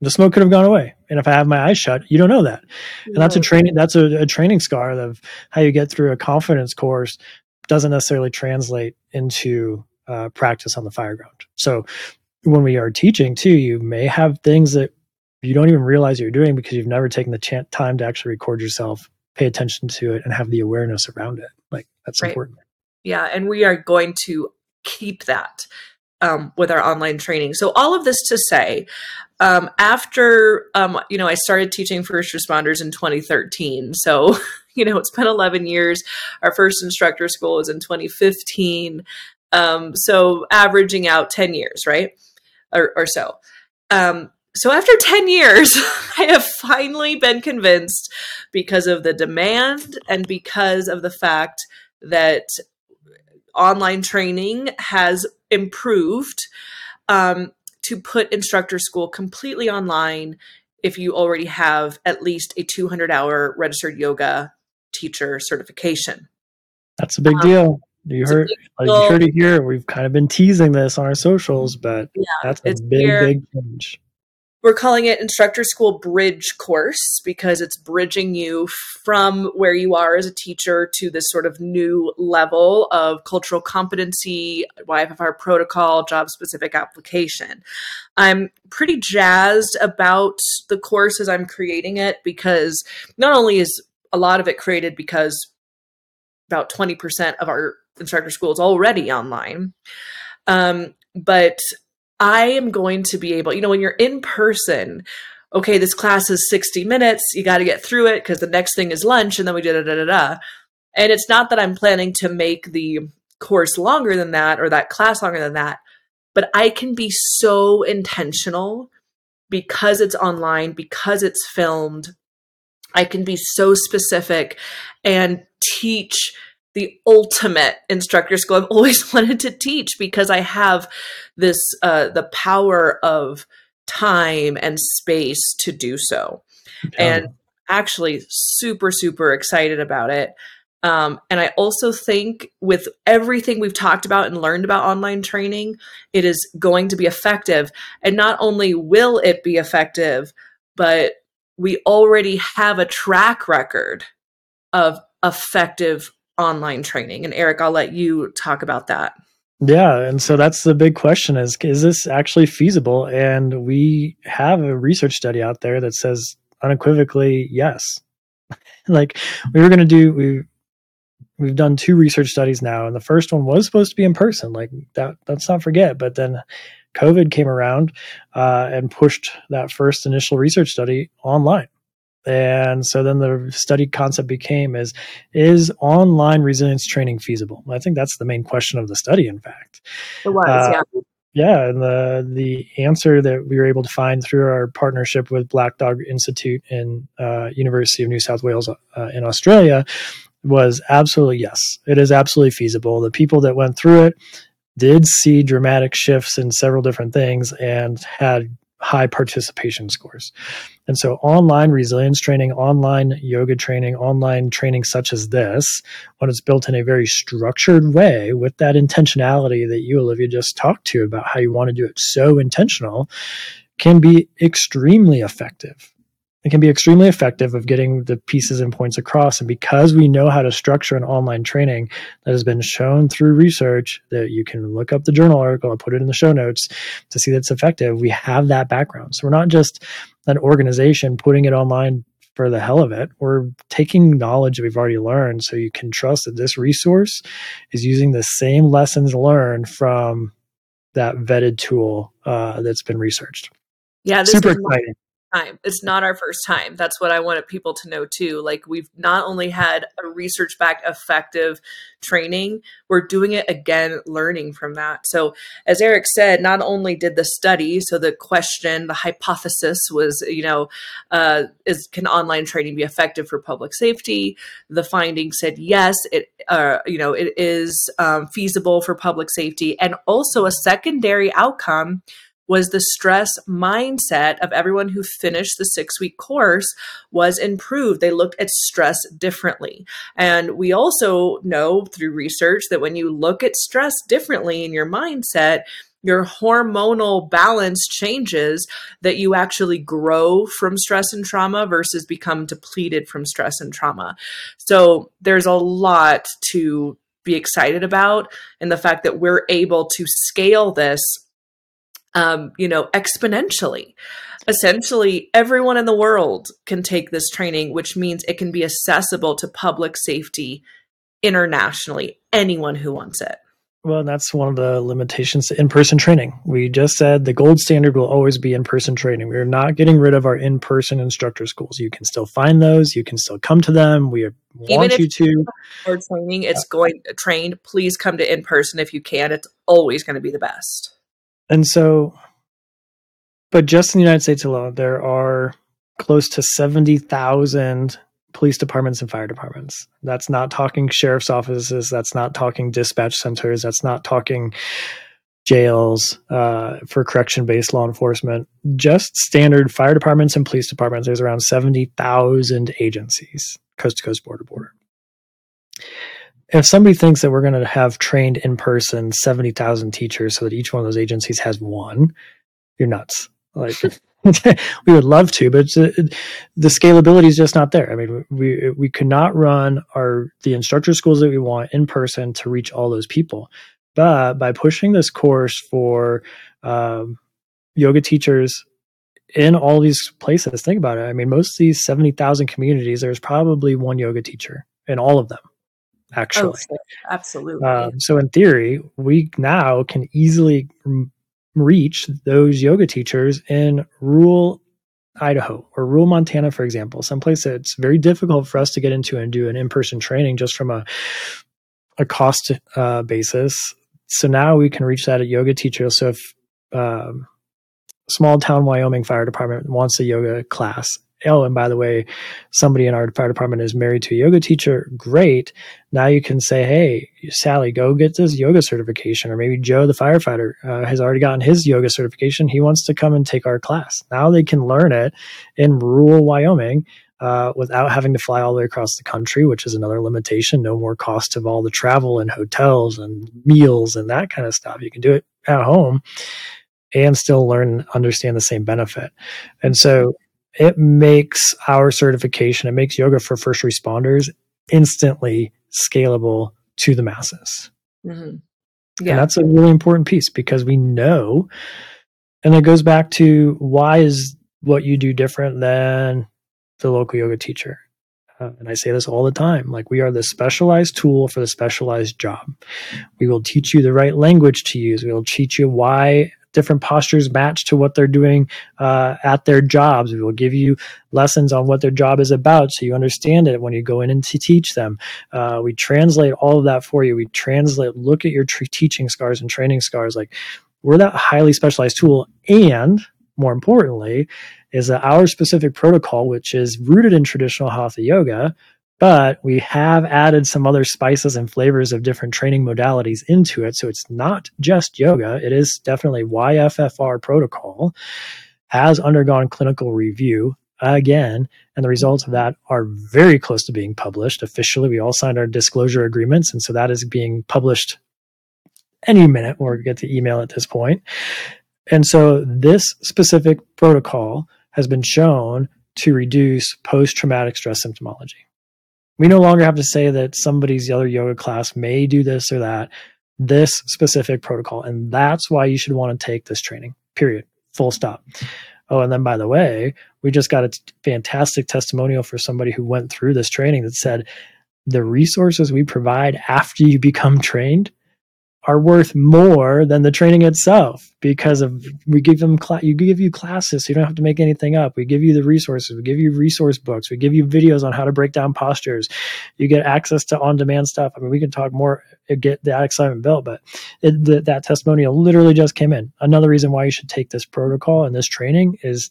The smoke could have gone away. And if I have my eyes shut, you don't know that. And that's a training that's a, a training scar of how you get through a confidence course doesn't necessarily translate into uh, practice on the fire ground. So when we are teaching too, you may have things that you don't even realize you're doing because you've never taken the ch- time to actually record yourself pay attention to it and have the awareness around it. Like that's right. important. Yeah, and we are going to keep that um, with our online training. So all of this to say, um, after um, you know, I started teaching first responders in 2013. So [LAUGHS] you know, it's been 11 years. Our first instructor school was in 2015. Um, so averaging out 10 years, right, or, or so. So after 10 years, [LAUGHS] I have finally been convinced because of the demand and because of the fact that online training has improved um, to put instructor school completely online if you already have at least a 200 hour registered yoga teacher certification. That's a big um, deal. You heard, like you heard it here. We've kind of been teasing this on our socials, but yeah, that's a big, here. big change. We're calling it Instructor School Bridge Course because it's bridging you from where you are as a teacher to this sort of new level of cultural competency, YFFR protocol, job specific application. I'm pretty jazzed about the course as I'm creating it because not only is a lot of it created because about 20% of our instructor school is already online. Um, but I am going to be able, you know, when you're in person, okay, this class is 60 minutes, you got to get through it because the next thing is lunch and then we da da da da da. And it's not that I'm planning to make the course longer than that or that class longer than that, but I can be so intentional because it's online, because it's filmed. I can be so specific and teach the ultimate instructor school I've always [LAUGHS] wanted to teach because I have this uh, the power of time and space to do so. And actually super super excited about it. Um, and I also think with everything we've talked about and learned about online training, it is going to be effective. And not only will it be effective, but we already have a track record of effective online training. And Eric, I'll let you talk about that. Yeah, and so that's the big question is is this actually feasible? And we have a research study out there that says unequivocally yes. [LAUGHS] like we were going to do we we've done two research studies now and the first one was supposed to be in person like that let's not forget but then covid came around uh, and pushed that first initial research study online and so then the study concept became is is online resilience training feasible? I think that's the main question of the study. In fact, it was. Uh, yeah. Yeah, and the the answer that we were able to find through our partnership with Black Dog Institute in uh, University of New South Wales uh, in Australia was absolutely yes. It is absolutely feasible. The people that went through it did see dramatic shifts in several different things and had high participation scores. And so, online resilience training, online yoga training, online training such as this, when it's built in a very structured way with that intentionality that you, Olivia, just talked to about how you want to do it so intentional, can be extremely effective it can be extremely effective of getting the pieces and points across. And because we know how to structure an online training that has been shown through research that you can look up the journal article and put it in the show notes to see that it's effective, we have that background. So we're not just an organization putting it online for the hell of it. We're taking knowledge that we've already learned so you can trust that this resource is using the same lessons learned from that vetted tool uh, that's been researched. Yeah, super exciting time. It's not our first time. That's what I wanted people to know too. Like we've not only had a research backed effective training, we're doing it again, learning from that. So as Eric said, not only did the study, so the question, the hypothesis was, you know, uh, is can online training be effective for public safety? The finding said yes, it, uh, you know, it is um, feasible for public safety, and also a secondary outcome was the stress mindset of everyone who finished the six week course was improved. They looked at stress differently. And we also know through research that when you look at stress differently in your mindset, your hormonal balance changes that you actually grow from stress and trauma versus become depleted from stress and trauma. So there's a lot to be excited about and the fact that we're able to scale this um, you know, exponentially. Essentially, everyone in the world can take this training, which means it can be accessible to public safety internationally, anyone who wants it. Well, that's one of the limitations to in person training. We just said the gold standard will always be in person training. We're not getting rid of our in person instructor schools. You can still find those, you can still come to them. We want you to. For training, it's yeah. going trained. Please come to in person if you can. It's always going to be the best. And so, but just in the United States alone, there are close to 70,000 police departments and fire departments. That's not talking sheriff's offices. That's not talking dispatch centers. That's not talking jails uh, for correction based law enforcement. Just standard fire departments and police departments. There's around 70,000 agencies, coast to coast, border to border. If somebody thinks that we're going to have trained in person 70,000 teachers so that each one of those agencies has one, you're nuts. Like [LAUGHS] [LAUGHS] we would love to, but uh, the scalability is just not there. I mean, we we could not run our the instructor schools that we want in person to reach all those people. But by pushing this course for um, yoga teachers in all these places, think about it. I mean, most of these seventy thousand communities, there's probably one yoga teacher in all of them. Actually, oh, absolutely. Um, so in theory, we now can easily reach those yoga teachers in rural Idaho or rural Montana, for example, someplace that's very difficult for us to get into and do an in-person training just from a a cost uh, basis. So now we can reach that at yoga teachers. So if um, small town Wyoming fire department wants a yoga class oh, and by the way, somebody in our fire department is married to a yoga teacher. Great. Now you can say, hey, Sally, go get this yoga certification. Or maybe Joe, the firefighter, uh, has already gotten his yoga certification. He wants to come and take our class. Now they can learn it in rural Wyoming. Uh, without having to fly all the way across the country, which is another limitation. No more cost of all the travel and hotels and meals and that kind of stuff. You can do it at home and still learn understand the same benefit. And so it makes our certification, it makes yoga for first responders instantly scalable to the masses. Mm-hmm. Yeah. And that's a really important piece because we know, and it goes back to why is what you do different than the local yoga teacher? Uh, and I say this all the time like, we are the specialized tool for the specialized job. We will teach you the right language to use. We will teach you why different postures match to what they're doing uh, at their jobs. We will give you lessons on what their job is about so you understand it when you go in and to teach them. Uh, we translate all of that for you. We translate, look at your teaching scars and training scars. Like we're that highly specialized tool. And more importantly, is that our specific protocol, which is rooted in traditional hatha yoga, but we have added some other spices and flavors of different training modalities into it. So it's not just yoga, it is definitely YFFR protocol, has undergone clinical review again, and the results of that are very close to being published officially. We all signed our disclosure agreements, and so that is being published any minute or get the email at this point. And so this specific protocol has been shown to reduce post traumatic stress symptomology. We no longer have to say that somebody's other yoga class may do this or that, this specific protocol. And that's why you should want to take this training, period, full stop. Oh, and then by the way, we just got a t- fantastic testimonial for somebody who went through this training that said the resources we provide after you become trained are worth more than the training itself because of we give them cl- you give you classes so you don't have to make anything up. We give you the resources we give you resource books we give you videos on how to break down postures. You get access to on-demand stuff. I mean we can talk more uh, get the excitement built but it, the, that testimonial literally just came in. Another reason why you should take this protocol and this training is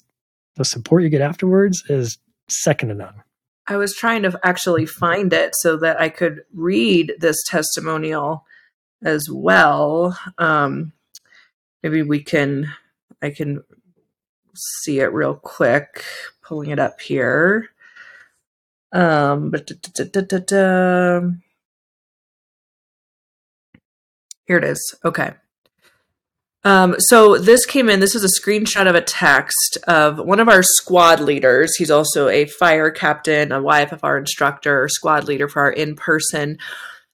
the support you get afterwards is second to none. I was trying to actually find it so that i could read this testimonial as well. Um, maybe we can, I can see it real quick, pulling it up here. Um, but da, da, da, here it is. Okay. Um, so this came in. This is a screenshot of a text of one of our squad leaders. He's also a fire captain, a YFFR instructor, squad leader for our in-person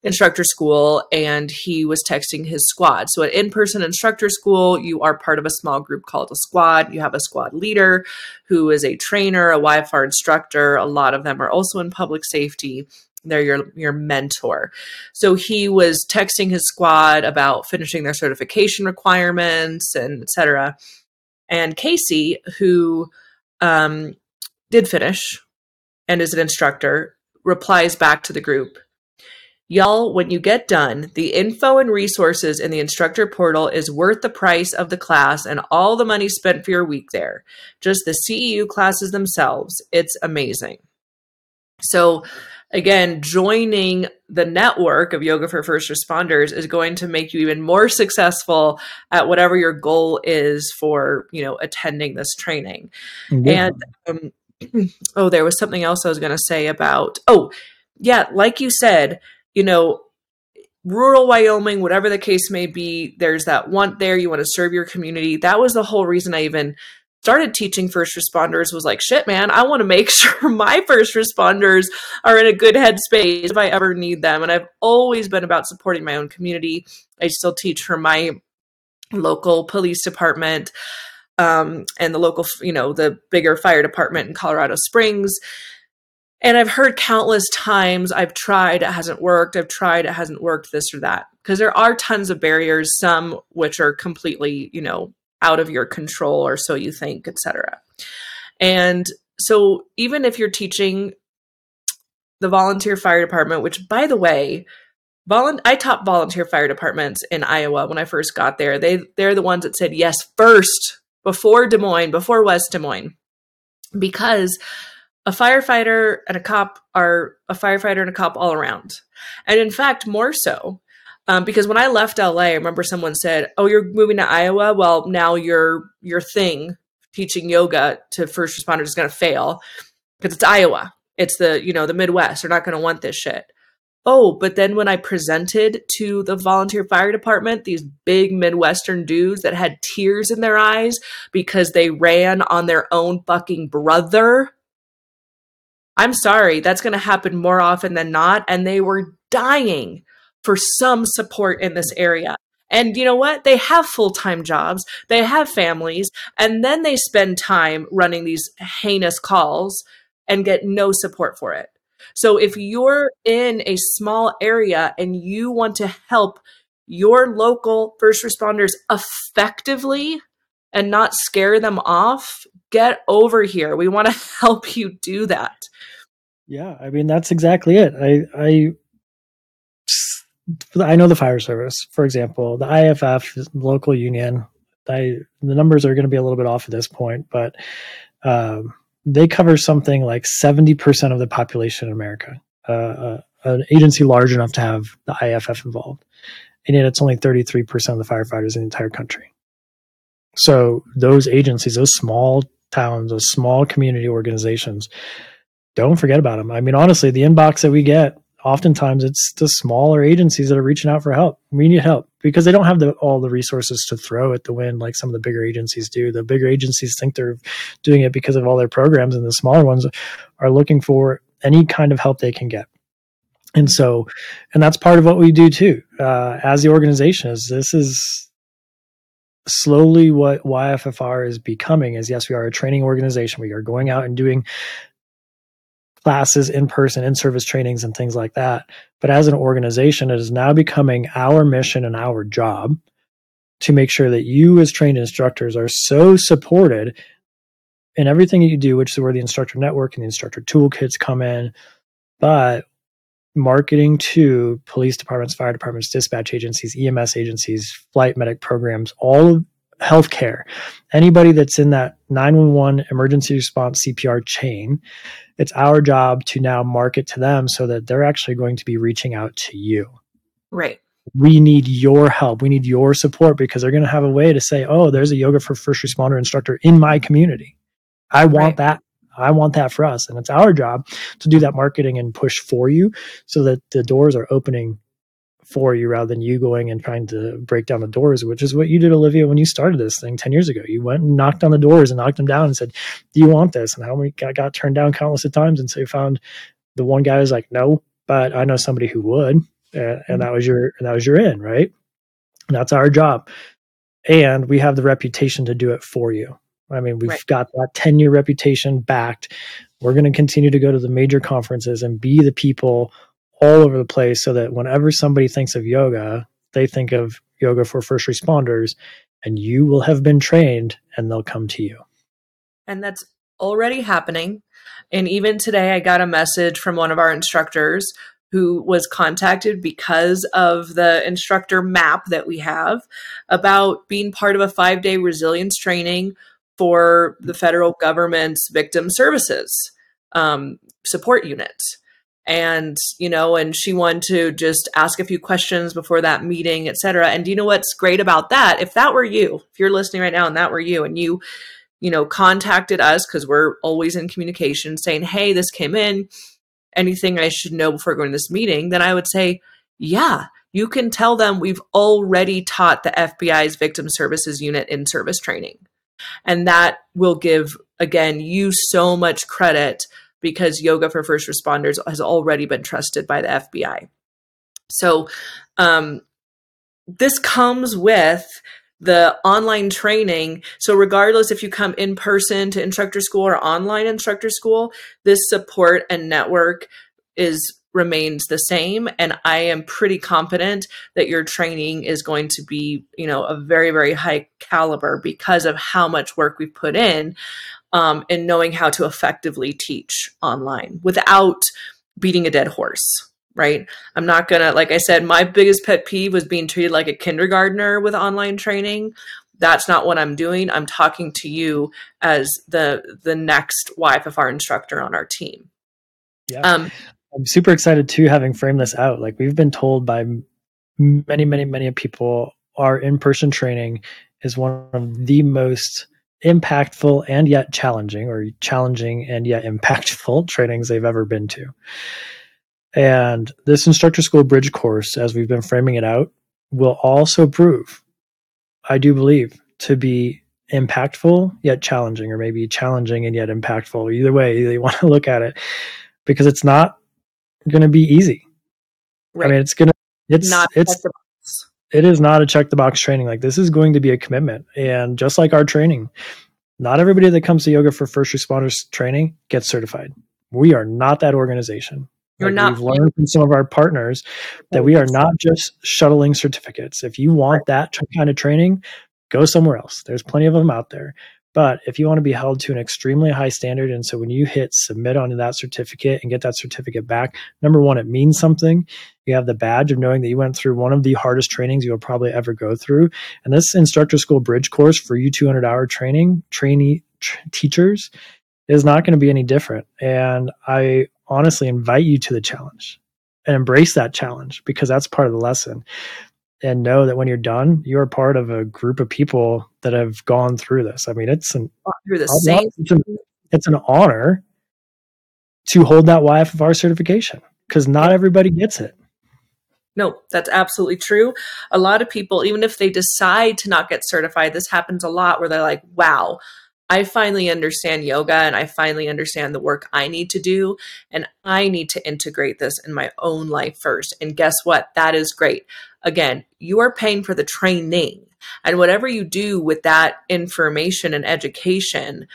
instructor school and he was texting his squad. So at in-person instructor school, you are part of a small group called a squad. You have a squad leader who is a trainer, a YFR instructor. A lot of them are also in public safety. They're your your mentor. So he was texting his squad about finishing their certification requirements and etc. And Casey, who um, did finish and is an instructor, replies back to the group Y'all, when you get done, the info and resources in the instructor portal is worth the price of the class and all the money spent for your week there. Just the CEU classes themselves. It's amazing. So, again, joining the network of Yoga for First Responders is going to make you even more successful at whatever your goal is for, you know, attending this training. Yeah. And um, [CLEARS THROAT] oh, there was something else I was going to say about, oh, yeah, like you said, you know, rural Wyoming, whatever the case may be, there's that want there. You want to serve your community. That was the whole reason I even started teaching first responders was like, shit, man, I want to make [LAUGHS] sure my first responders are in a good headspace if I ever need them. And I've always been about supporting my own community. I still teach for my local police department um, and the local, you know, the bigger fire department in Colorado Springs. And I've heard countless times I've tried, it hasn't worked. I've tried, it hasn't worked, this or that. Because there are tons of barriers, some which are completely, you know, out of your control or so you think, etc. And so even if you're teaching the volunteer fire department, which by the way, volun- I taught volunteer fire departments in Iowa when I first got there. They they're the ones that said yes first before Des Moines, before West Des Moines. Because a firefighter and a cop are a firefighter and a cop all around. And in fact, more so. Um, because when I left LA, I remember someone said, "Oh, you're moving to Iowa. Well, now your your thing teaching yoga to first responders is going to fail because it's Iowa. It's the you know the Midwest. They're not going to want this shit." Oh, but then when I presented to the volunteer fire department, these big Midwestern dudes that had tears in their eyes because they ran on their own fucking brother. I'm sorry, that's going to happen more often than not. And they were dying for some support in this area. And you know what? They have full time jobs, they have families, and then they spend time running these heinous calls and get no support for it. So if you're in a small area and you want to help your local first responders effectively and not scare them off, get over here. We want to [LAUGHS] help you do that. Yeah, I mean that's exactly it. I I I know the fire service, for example, the IAFF, local union. I the numbers are going to be a little bit off at this point, but um, they cover something like seventy percent of the population in America. Uh, uh, an agency large enough to have the IAFF involved, and yet it's only thirty three percent of the firefighters in the entire country. So those agencies, those small towns, those small community organizations, don't forget about them. I mean, honestly, the inbox that we get oftentimes it's the smaller agencies that are reaching out for help. We need help because they don't have the, all the resources to throw at the wind like some of the bigger agencies do. The bigger agencies think they're doing it because of all their programs, and the smaller ones are looking for any kind of help they can get. And so, and that's part of what we do too, uh, as the organization. Is this is slowly what YFFR is becoming? Is yes, we are a training organization. We are going out and doing classes in person, in service trainings, and things like that. But as an organization, it is now becoming our mission and our job to make sure that you, as trained instructors, are so supported in everything that you do, which is where the instructor network and the instructor toolkits come in. But marketing to police departments, fire departments, dispatch agencies, EMS agencies, flight medic programs, all of healthcare, anybody that's in that 911 emergency response CPR chain it's our job to now market to them so that they're actually going to be reaching out to you. Right. We need your help. We need your support because they're going to have a way to say, oh, there's a yoga for first responder instructor in my community. I want right. that. I want that for us. And it's our job to do that marketing and push for you so that the doors are opening for you rather than you going and trying to break down the doors, which is what you did, Olivia, when you started this thing 10 years ago. You went and knocked on the doors and knocked them down and said, Do you want this? And how many got, got turned down countless of times? And so you found the one guy was like, No, but I know somebody who would. And, and that was your, and that was your in, right? And that's our job. And we have the reputation to do it for you. I mean, we've right. got that 10 year reputation backed. We're going to continue to go to the major conferences and be the people all over the place so that whenever somebody thinks of yoga, they think of yoga for first responders and you will have been trained and they'll come to you. And that's already happening. And even today, I got a message from one of our instructors who was contacted because of the instructor map that we have about being part of a five day resilience training for the federal government's victim services um, support unit. And you know and she wanted to just ask a few questions before that meeting etc and do you know what's great about that? If that were you if you're listening right now and that were you and you you know contacted us because we're always in communication saying hey this came in. Anything i should know before going to this meeting? Then i would say yeah you can tell them we've already taught the FBI's victim services unit in service training. And that will give, again, you so much credit because yoga for first responders has already been trusted by the FBI. So, um, this comes with the online training. So, regardless if you come in person to instructor school or online instructor school, this support and network is remains the same and i am pretty confident that your training is going to be you know a very very high caliber because of how much work we've put in um, in knowing how to effectively teach online without beating a dead horse right? I'm not gonna like i said my biggest pet peeve was being treated like a kindergartner with online training. That's not what i'm doing. I'm talking to you as the the next yffr instructor on our team. Yeah. Um, I'm super excited too, having framed this out. Like we've been told by many, many, many people, our in-person training is one of the most impactful and yet challenging, or challenging and yet impactful [LAUGHS] trainings they've ever been to. And this instructor school bridge course, as we've been framing it out, will also prove, I do believe, to be impactful yet challenging, or maybe challenging and yet impactful. Either way, you want to look at it because it's not going to be easy. Right. I mean, it's going to, it's, not it's, it is not a check the box training. Like this is going to be a commitment. And just like our training, not everybody that comes to yoga for first responders training gets certified. We are not that organization. You're like not. We've learned from some of our partners that we are not just shuttling certificates. If you want that kind of training, go somewhere else. There's plenty of them out there. But if you want to be held to an extremely high standard, and so when you hit submit onto that certificate and get that certificate back, number one, it means something. You have the badge of knowing that you went through one of the hardest trainings you'll probably ever go through. And this instructor school bridge course for you 200 hour training, trainee teachers is not going to be any different. And I honestly invite you to the challenge and embrace that challenge because that's part of the lesson and know that when you're done, you're part of a group of people that have gone through this. I mean, it's an through the same. It's an, it's an honor to hold that YFFR certification because not everybody gets it. No, that's absolutely true. A lot of people, even if they decide to not get certified, this happens a lot where they're like, wow, I finally understand yoga and I finally understand the work I need to do. And I need to integrate this in my own life first. And guess what? That is great. Again, you are paying for the training. And whatever you do with that information and education,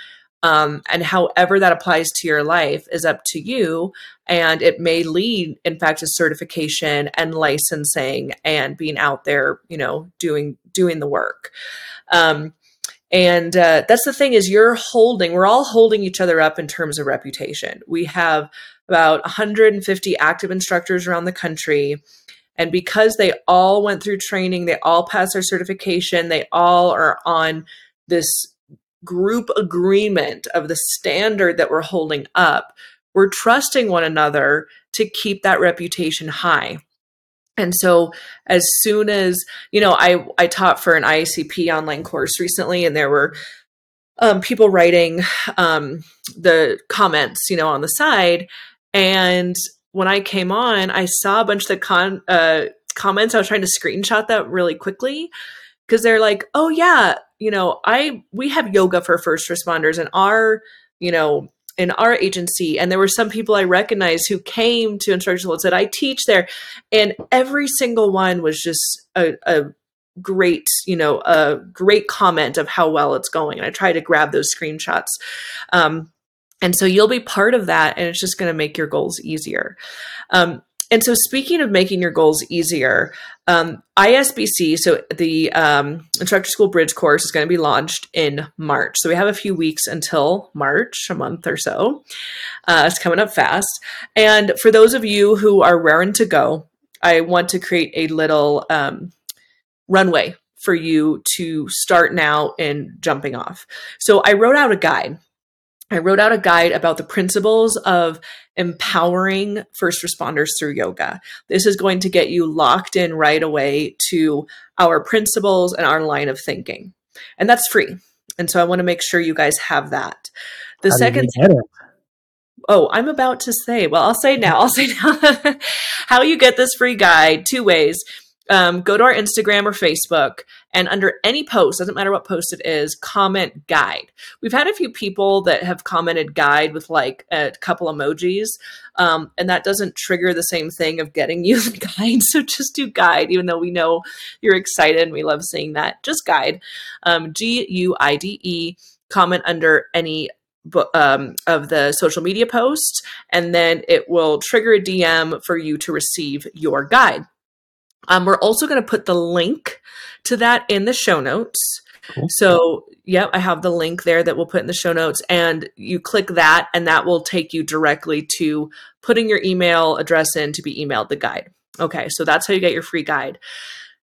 um, and however that applies to your life is up to you. And it may lead, in fact, to certification and licensing and being out there, you know, doing doing the work. Um, and uh, that's the thing is you're holding, we're all holding each other up in terms of reputation. We have about 150 active instructors around the country. And because they all went through training, they all passed their certification, they all are on this group agreement of the standard that we're holding up, we're trusting one another to keep that reputation high. And so as soon as, you know, I, I taught for an IACP online course recently and there were um, people writing um, the comments, you know, on the side. And when I came on, I saw a bunch of the con- uh, comments. I was trying to screenshot that really quickly because they're like, oh yeah, you know, I, we have yoga for first responders and our, you know, in our agency and there were some people i recognized who came to instructional and said i teach there. And every single one was just a, a great you know a great comment of how well it's going. And i try to grab those screenshots. Um, and so you'll be part of that and it's just going to make your goals easier. Um, and so, speaking of making your goals easier, um, ISBC, so the um, Instructor School Bridge course is going to be launched in March. So, we have a few weeks until March, a month or so. Uh, it's coming up fast. And for those of you who are raring to go, I want to create a little um, runway for you to start now and jumping off. So, I wrote out a guide. I wrote out a guide about the principles of empowering first responders through yoga. This is going to get you locked in right away to our principles and our line of thinking. And that's free. And so I want to make sure you guys have that. The How second Oh, I'm about to say. Well, I'll say now. I'll say now [LAUGHS] how you get this free guide two ways. Um, go to our Instagram or Facebook, and under any post, doesn't matter what post it is, comment guide. We've had a few people that have commented guide with like a couple emojis, um, and that doesn't trigger the same thing of getting you [LAUGHS] the guide. So just do guide, even though we know you're excited and we love seeing that. Just guide, um, G U I D E. Comment under any um, of the social media posts, and then it will trigger a DM for you to receive your guide. Um, we're also going to put the link to that in the show notes. Cool. So, yep, I have the link there that we'll put in the show notes, and you click that, and that will take you directly to putting your email address in to be emailed the guide. Okay, so that's how you get your free guide.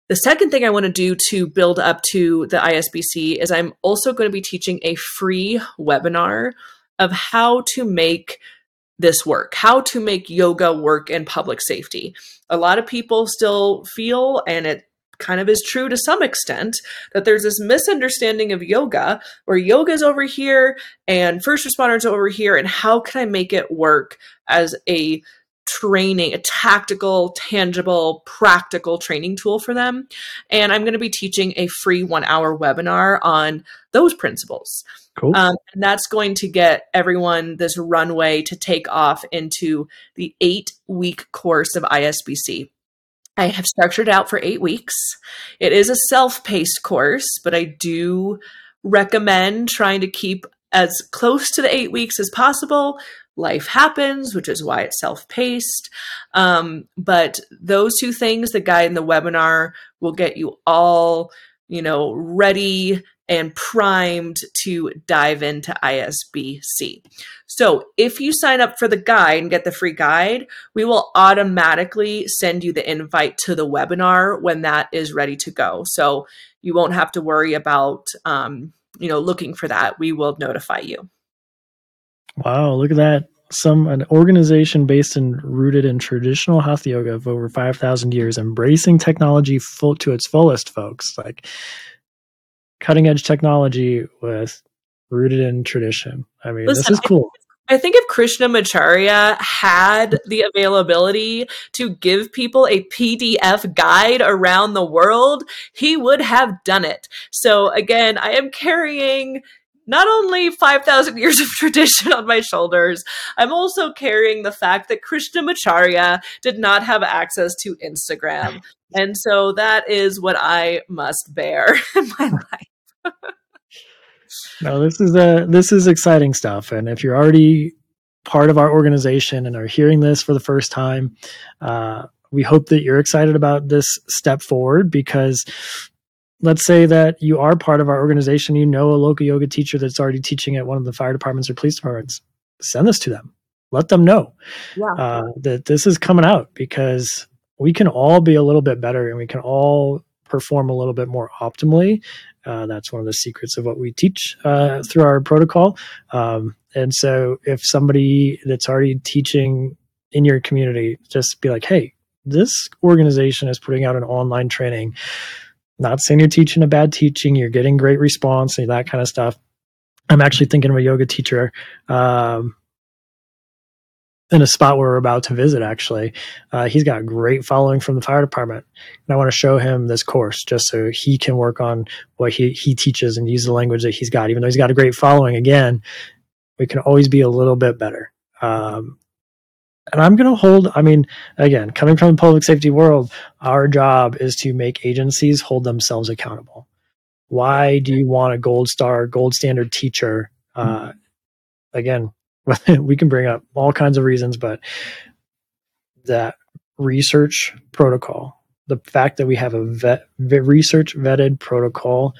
The second thing I want to do to build up to the ISBC is I'm also going to be teaching a free webinar of how to make this work, how to make yoga work in public safety. A lot of people still feel, and it kind of is true to some extent, that there's this misunderstanding of yoga where yoga's over here and first responders over here, and how can I make it work as a training, a tactical, tangible, practical training tool for them. And I'm going to be teaching a free one hour webinar on those principles. Cool. Um, and that's going to get everyone this runway to take off into the eight week course of ISBC. I have structured out for eight weeks. It is a self paced course, but I do recommend trying to keep as close to the eight weeks as possible. Life happens, which is why it's self paced. Um, but those two things, the guide and the webinar, will get you all, you know, ready and primed to dive into ISBC. So, if you sign up for the guide and get the free guide, we will automatically send you the invite to the webinar when that is ready to go. So, you won't have to worry about um, you know looking for that. We will notify you. Wow, look at that. Some an organization based and rooted in traditional hatha yoga of over 5000 years embracing technology full to its fullest folks. Like cutting edge technology with rooted in tradition. I mean, Listen, this is cool. I think if Krishnamacharya had the availability to give people a PDF guide around the world, he would have done it. So again, I am carrying not only 5,000 years of [LAUGHS] tradition on my shoulders, I'm also carrying the fact that Krishnamacharya did not have access to Instagram. [LAUGHS] And so that is what I must bear [LAUGHS] in my life no, this is a uh, this is exciting stuff, and if you're already part of our organization and are hearing this for the first time, uh, we hope that you're excited about this step forward because let's say that you are part of our organization, you know a local yoga teacher that's already teaching at one of the fire departments or police departments, send this to them. Let them know yeah. uh, that this is coming out because we can all be a little bit better and we can all perform a little bit more optimally. Uh, that's one of the secrets of what we teach uh, through our protocol. Um, and so, if somebody that's already teaching in your community, just be like, hey, this organization is putting out an online training. Not saying you're teaching a bad teaching, you're getting great response and that kind of stuff. I'm actually thinking of a yoga teacher um, in a spot where we're about to visit actually. Uh, he's got great following from the fire department. And i want to show him this course just so he can work on what he, he teaches and use the language that he's got. Even though he's got a great following again we can always be a little bit better. Um, and i'm going to hold i mean again coming from the public safety world our job is to make agencies hold themselves accountable. Why do you want a gold star gold standard teacher uh, again [LAUGHS] we can bring up all kinds of reasons, but that research protocol, the fact that we have a vet, research vetted protocol,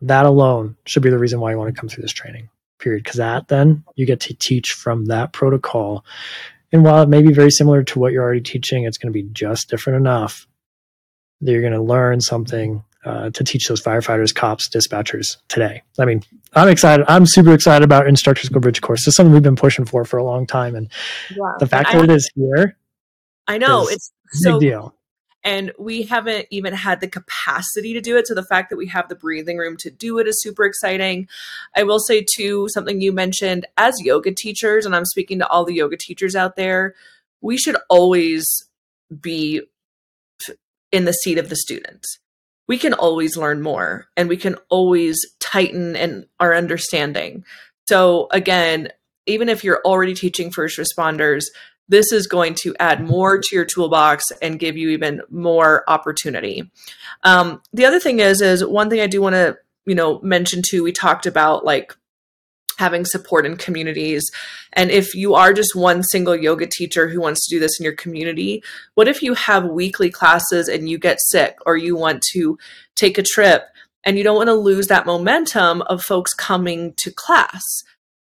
that alone should be the reason why you want to come through this training. Period. Because that then you get to teach from that protocol. And while it may be very similar to what you're already teaching, it's going to be just different enough that you're going to learn something uh, to teach those firefighters, cops, dispatchers today. I mean, I'm excited. I'm super excited about Instructor School Bridge course. This is something we've been pushing for for a long time, and the fact that I, it is here, I know it's big so, deal. And we haven't even had the capacity to do it. So the fact that we have the breathing room to do it is super exciting. I will say too something you mentioned as yoga teachers, and I'm speaking to all the yoga teachers out there. We should always be in the seat of the student. We can always learn more and we can always tighten and our understanding. So again, even if you're already teaching first responders, this is going to add more to your toolbox and give you even more opportunity. Um, the other thing is, is one thing I do want to, you know, mention too. We talked about like having support in communities. And if you are just one single yoga teacher who wants to do this in your community, what if you have weekly classes and you get sick or you want to take a trip and you don't want to lose that momentum of folks coming to class?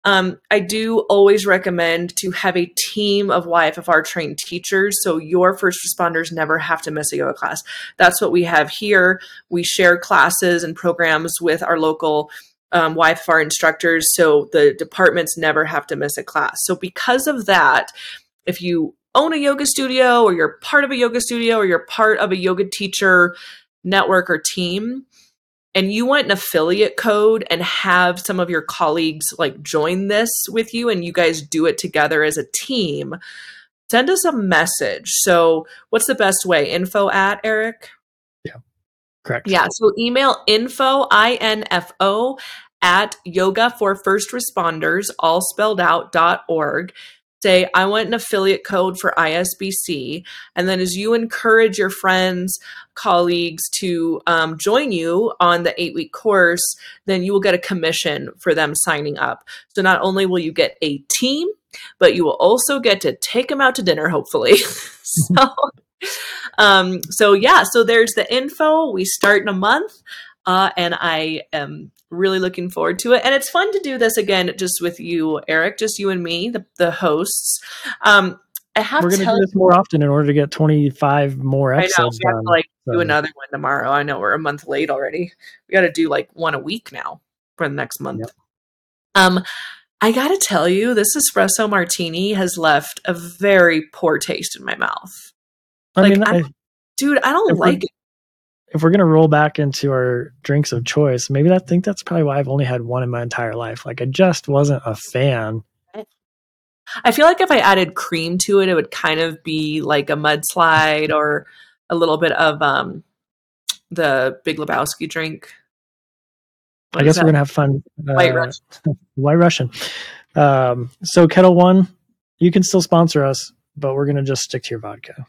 Um, I do always recommend to have a team of YFFR trained teachers so your first responders never have to miss a yoga class. That's what we have here. We share classes and programs with our local um, YFFR instructors so the departments never have to miss a class. So, because of that, if you own a yoga studio or you're part of a yoga studio or you're part of a yoga teacher network or team, and you want an affiliate code and have some of your colleagues like join this with you and you guys do it together as a team, send us a message. So, what's the best way? Info at Eric? Yeah, correct. Yeah, so email info, I N F O, at yoga for first responders, all spelled out, dot org say, I want an affiliate code for ISBC. And then as you encourage your friends, colleagues to um, join you on the eight week course, then you will get a commission for them signing up. So not only will you get a team, but you will also get to take them out to dinner, hopefully. [LAUGHS] so, um, so yeah, so there's the info. We start in a month. Uh, and I am really looking forward to it. And it's fun to do this again, just with you, Eric, just you and me, the, the hosts. Um, I have We're going to do this more often in order to get 25 more episodes. I know. We have to like so. do another one tomorrow. I know we're a month late already. We got to do like one a week now for the next month. Yep. Um, I got to tell you, this espresso martini has left a very poor taste in my mouth. I like, mean, I, dude, I don't like it if we're gonna roll back into our drinks of choice, maybe I think that's probably why I've only had one in my entire life. Like I just wasn't a fan. I feel like if I added cream to it, it would kind of be like a mudslide or a little bit of um the Big Lebowski drink. What I guess we're gonna have fun. Uh, Russian. [LAUGHS] White Russian. Um, so Ketel One, you can still sponsor us, but we're gonna just stick to your vodka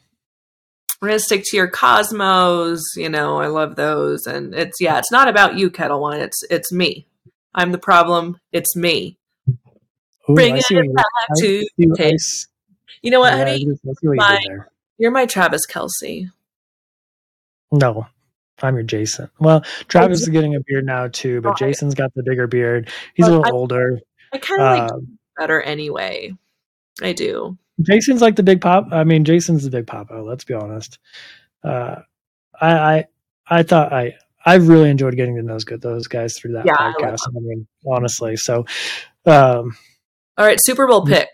we're gonna stick to your cosmos you know i love those and it's yeah it's not about you Ketel One it's it's me i'm the problem it's me Ooh, bring it back to taste. you know what yeah, honey what my, you you're my travis Kelce. no I'm your Jason. Well, Travis is getting a beard now too, but Jason's got the bigger beard. He's a little I, older. I kind of like um, better anyway. I do. Jason's like the big pop. I mean, Jason's the big pop. let's be honest. Uh, I, I, I thought I, I really enjoyed getting to know those good those guys through that yeah, podcast. I, I, mean, honestly. So, um, all right, Super Bowl pick.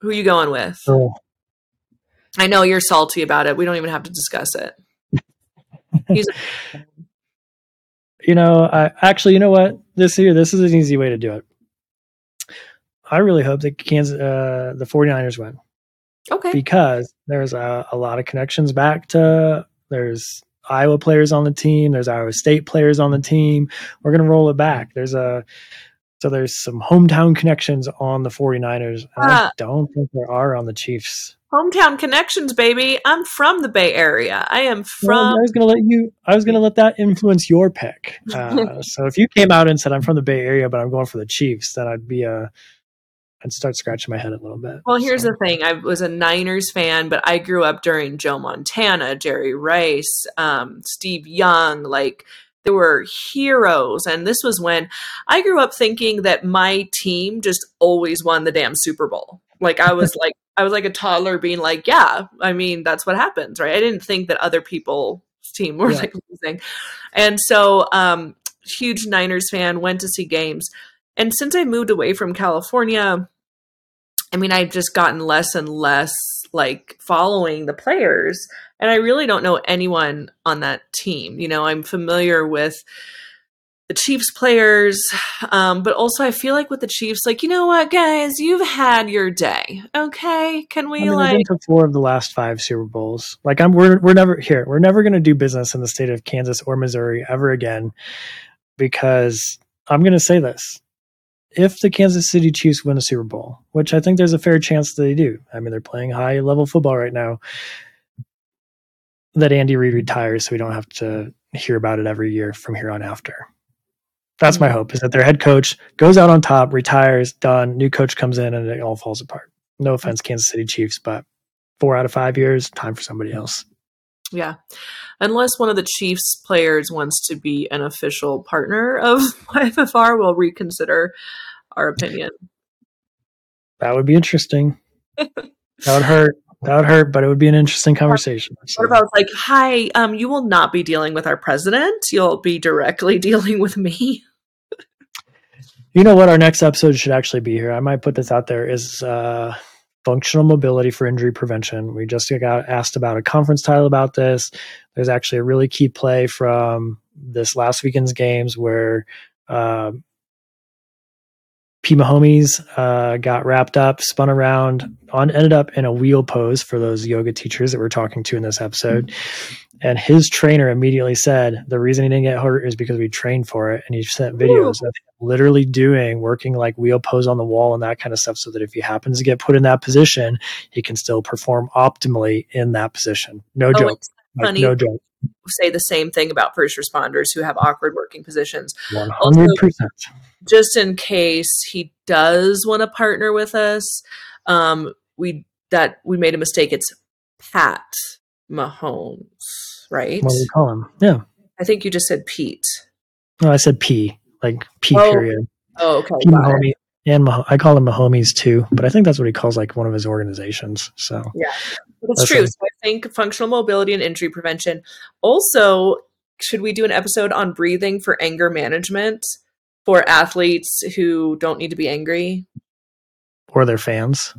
Who are you going with? Oh. I know you're salty about it. We don't even have to discuss it. A- [LAUGHS] you know, I actually, you know what? This year, this is an easy way to do it. I really hope that Kansas, uh, the 49ers win. Okay. Because there's a, a lot of connections back to, there's Iowa players on the team, there's Iowa State players on the team. We're going to roll it back. There's a, so there's some hometown connections on the 49ers. Uh, I don't think there are on the Chiefs. Hometown connections, baby. I'm from the Bay Area. I am from. Well, I was gonna let you. I was gonna let that influence your pick. [LAUGHS] Uh, so if you came out and said I'm from the Bay Area, but I'm going for the Chiefs, then I'd be a I'd start scratching my head a little bit. Well, here's so. the thing: I was a Niners fan, but I grew up during Joe Montana, Jerry Rice, um, Steve Young. Like there were heroes, and this was when I grew up thinking that my team just always won the damn Super Bowl. Like I was [LAUGHS] like I was like a toddler, being like, "Yeah, I mean that's what happens, right?" I didn't think that other people's team were yeah. like losing, and so um, huge Niners fan. Went to see games and since I moved away from California, I mean, I've just gotten less and less like following the players. And I really don't know anyone on that team. You know, I'm familiar with the Chiefs players. Um, but also, I feel like with the Chiefs, like, you know what, guys, you've had your day. Okay. Can we, I mean, like, to four of the last five Super Bowls. Like I'm, we're we're never here. We're never going to do business in the state of Kansas or Missouri ever again, because I'm going to say this: if the Kansas City Chiefs win a Super Bowl, which I think there's a fair chance that they do. I mean, they're playing high level football right now. That Andy Reid retires, so we don't have to hear about it every year from here on after. That's my hope: is that their head coach goes out on top, retires, done. New coach comes in, and it all falls apart. No offense, Kansas City Chiefs, but four out of five years, time for somebody else. Yeah. Unless one of the Chiefs players wants to be an official partner of [LAUGHS] YFFR, we'll reconsider our opinion. That would be interesting. that would hurt. That would hurt, but it would be an interesting conversation. What if I was like, "Hi, um, you will not be dealing with our president. You'll be directly [LAUGHS] dealing with me." You know what? Our next episode should actually be here. I might put this out there. Is uh, functional mobility for injury prevention. We just got asked about a conference title about this. There's actually a really key play from this last weekend's games where uh, P. Mahomes uh, got wrapped up, spun around, on ended up in a wheel pose for those yoga teachers that we're talking to in this episode. And his trainer immediately said the reason he didn't get hurt is because we trained for it. And he sent videos of him literally doing working like wheel pose on the wall and that kind of stuff so that if he happens to get put in that position, he can still perform optimally in that position. No Oh, joke. it's Like, funny. no joke. Say the same thing about first responders who have awkward working positions. 100%. just in case he does want to partner with us, um, we that we made a mistake. It's Pat Mahomes, right? what do we call him? Yeah. I think you just said Pete. No, I said P, like P Oh, period. Oh, okay. P. got it. Mahomey. And Mah- I call him Mahomes too, but I think that's what he calls like one of his organizations. So yeah, It's Listen. true. So I think functional mobility and injury prevention. Also, should we do an episode on breathing for anger management for athletes who don't need to be angry or their fans.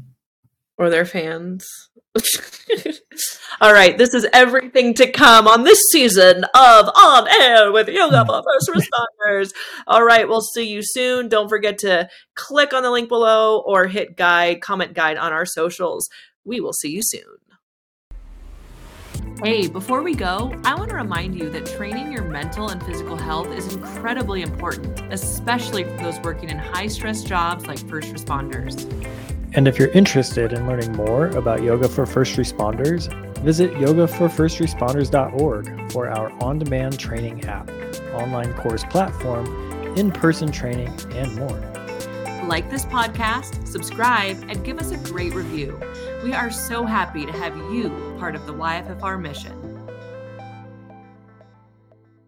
or their fans? [LAUGHS] All right, this is everything to come on this season of On Air with Yoga for First Responders. All right, we'll see you soon. Don't forget to click on the link below or hit guide, comment guide on our socials. We will see you soon. Hey, before we go, I want to remind you that training your mental and physical health is incredibly important, especially for those working in high stress jobs like first responders. And if you're interested in learning more about yoga for first responders, visit yogaforfirstresponders.org for our on demand training app, online course platform, in person training, and more. Like this podcast, subscribe, and give us a great review. We are so happy to have you part of the YFFR mission.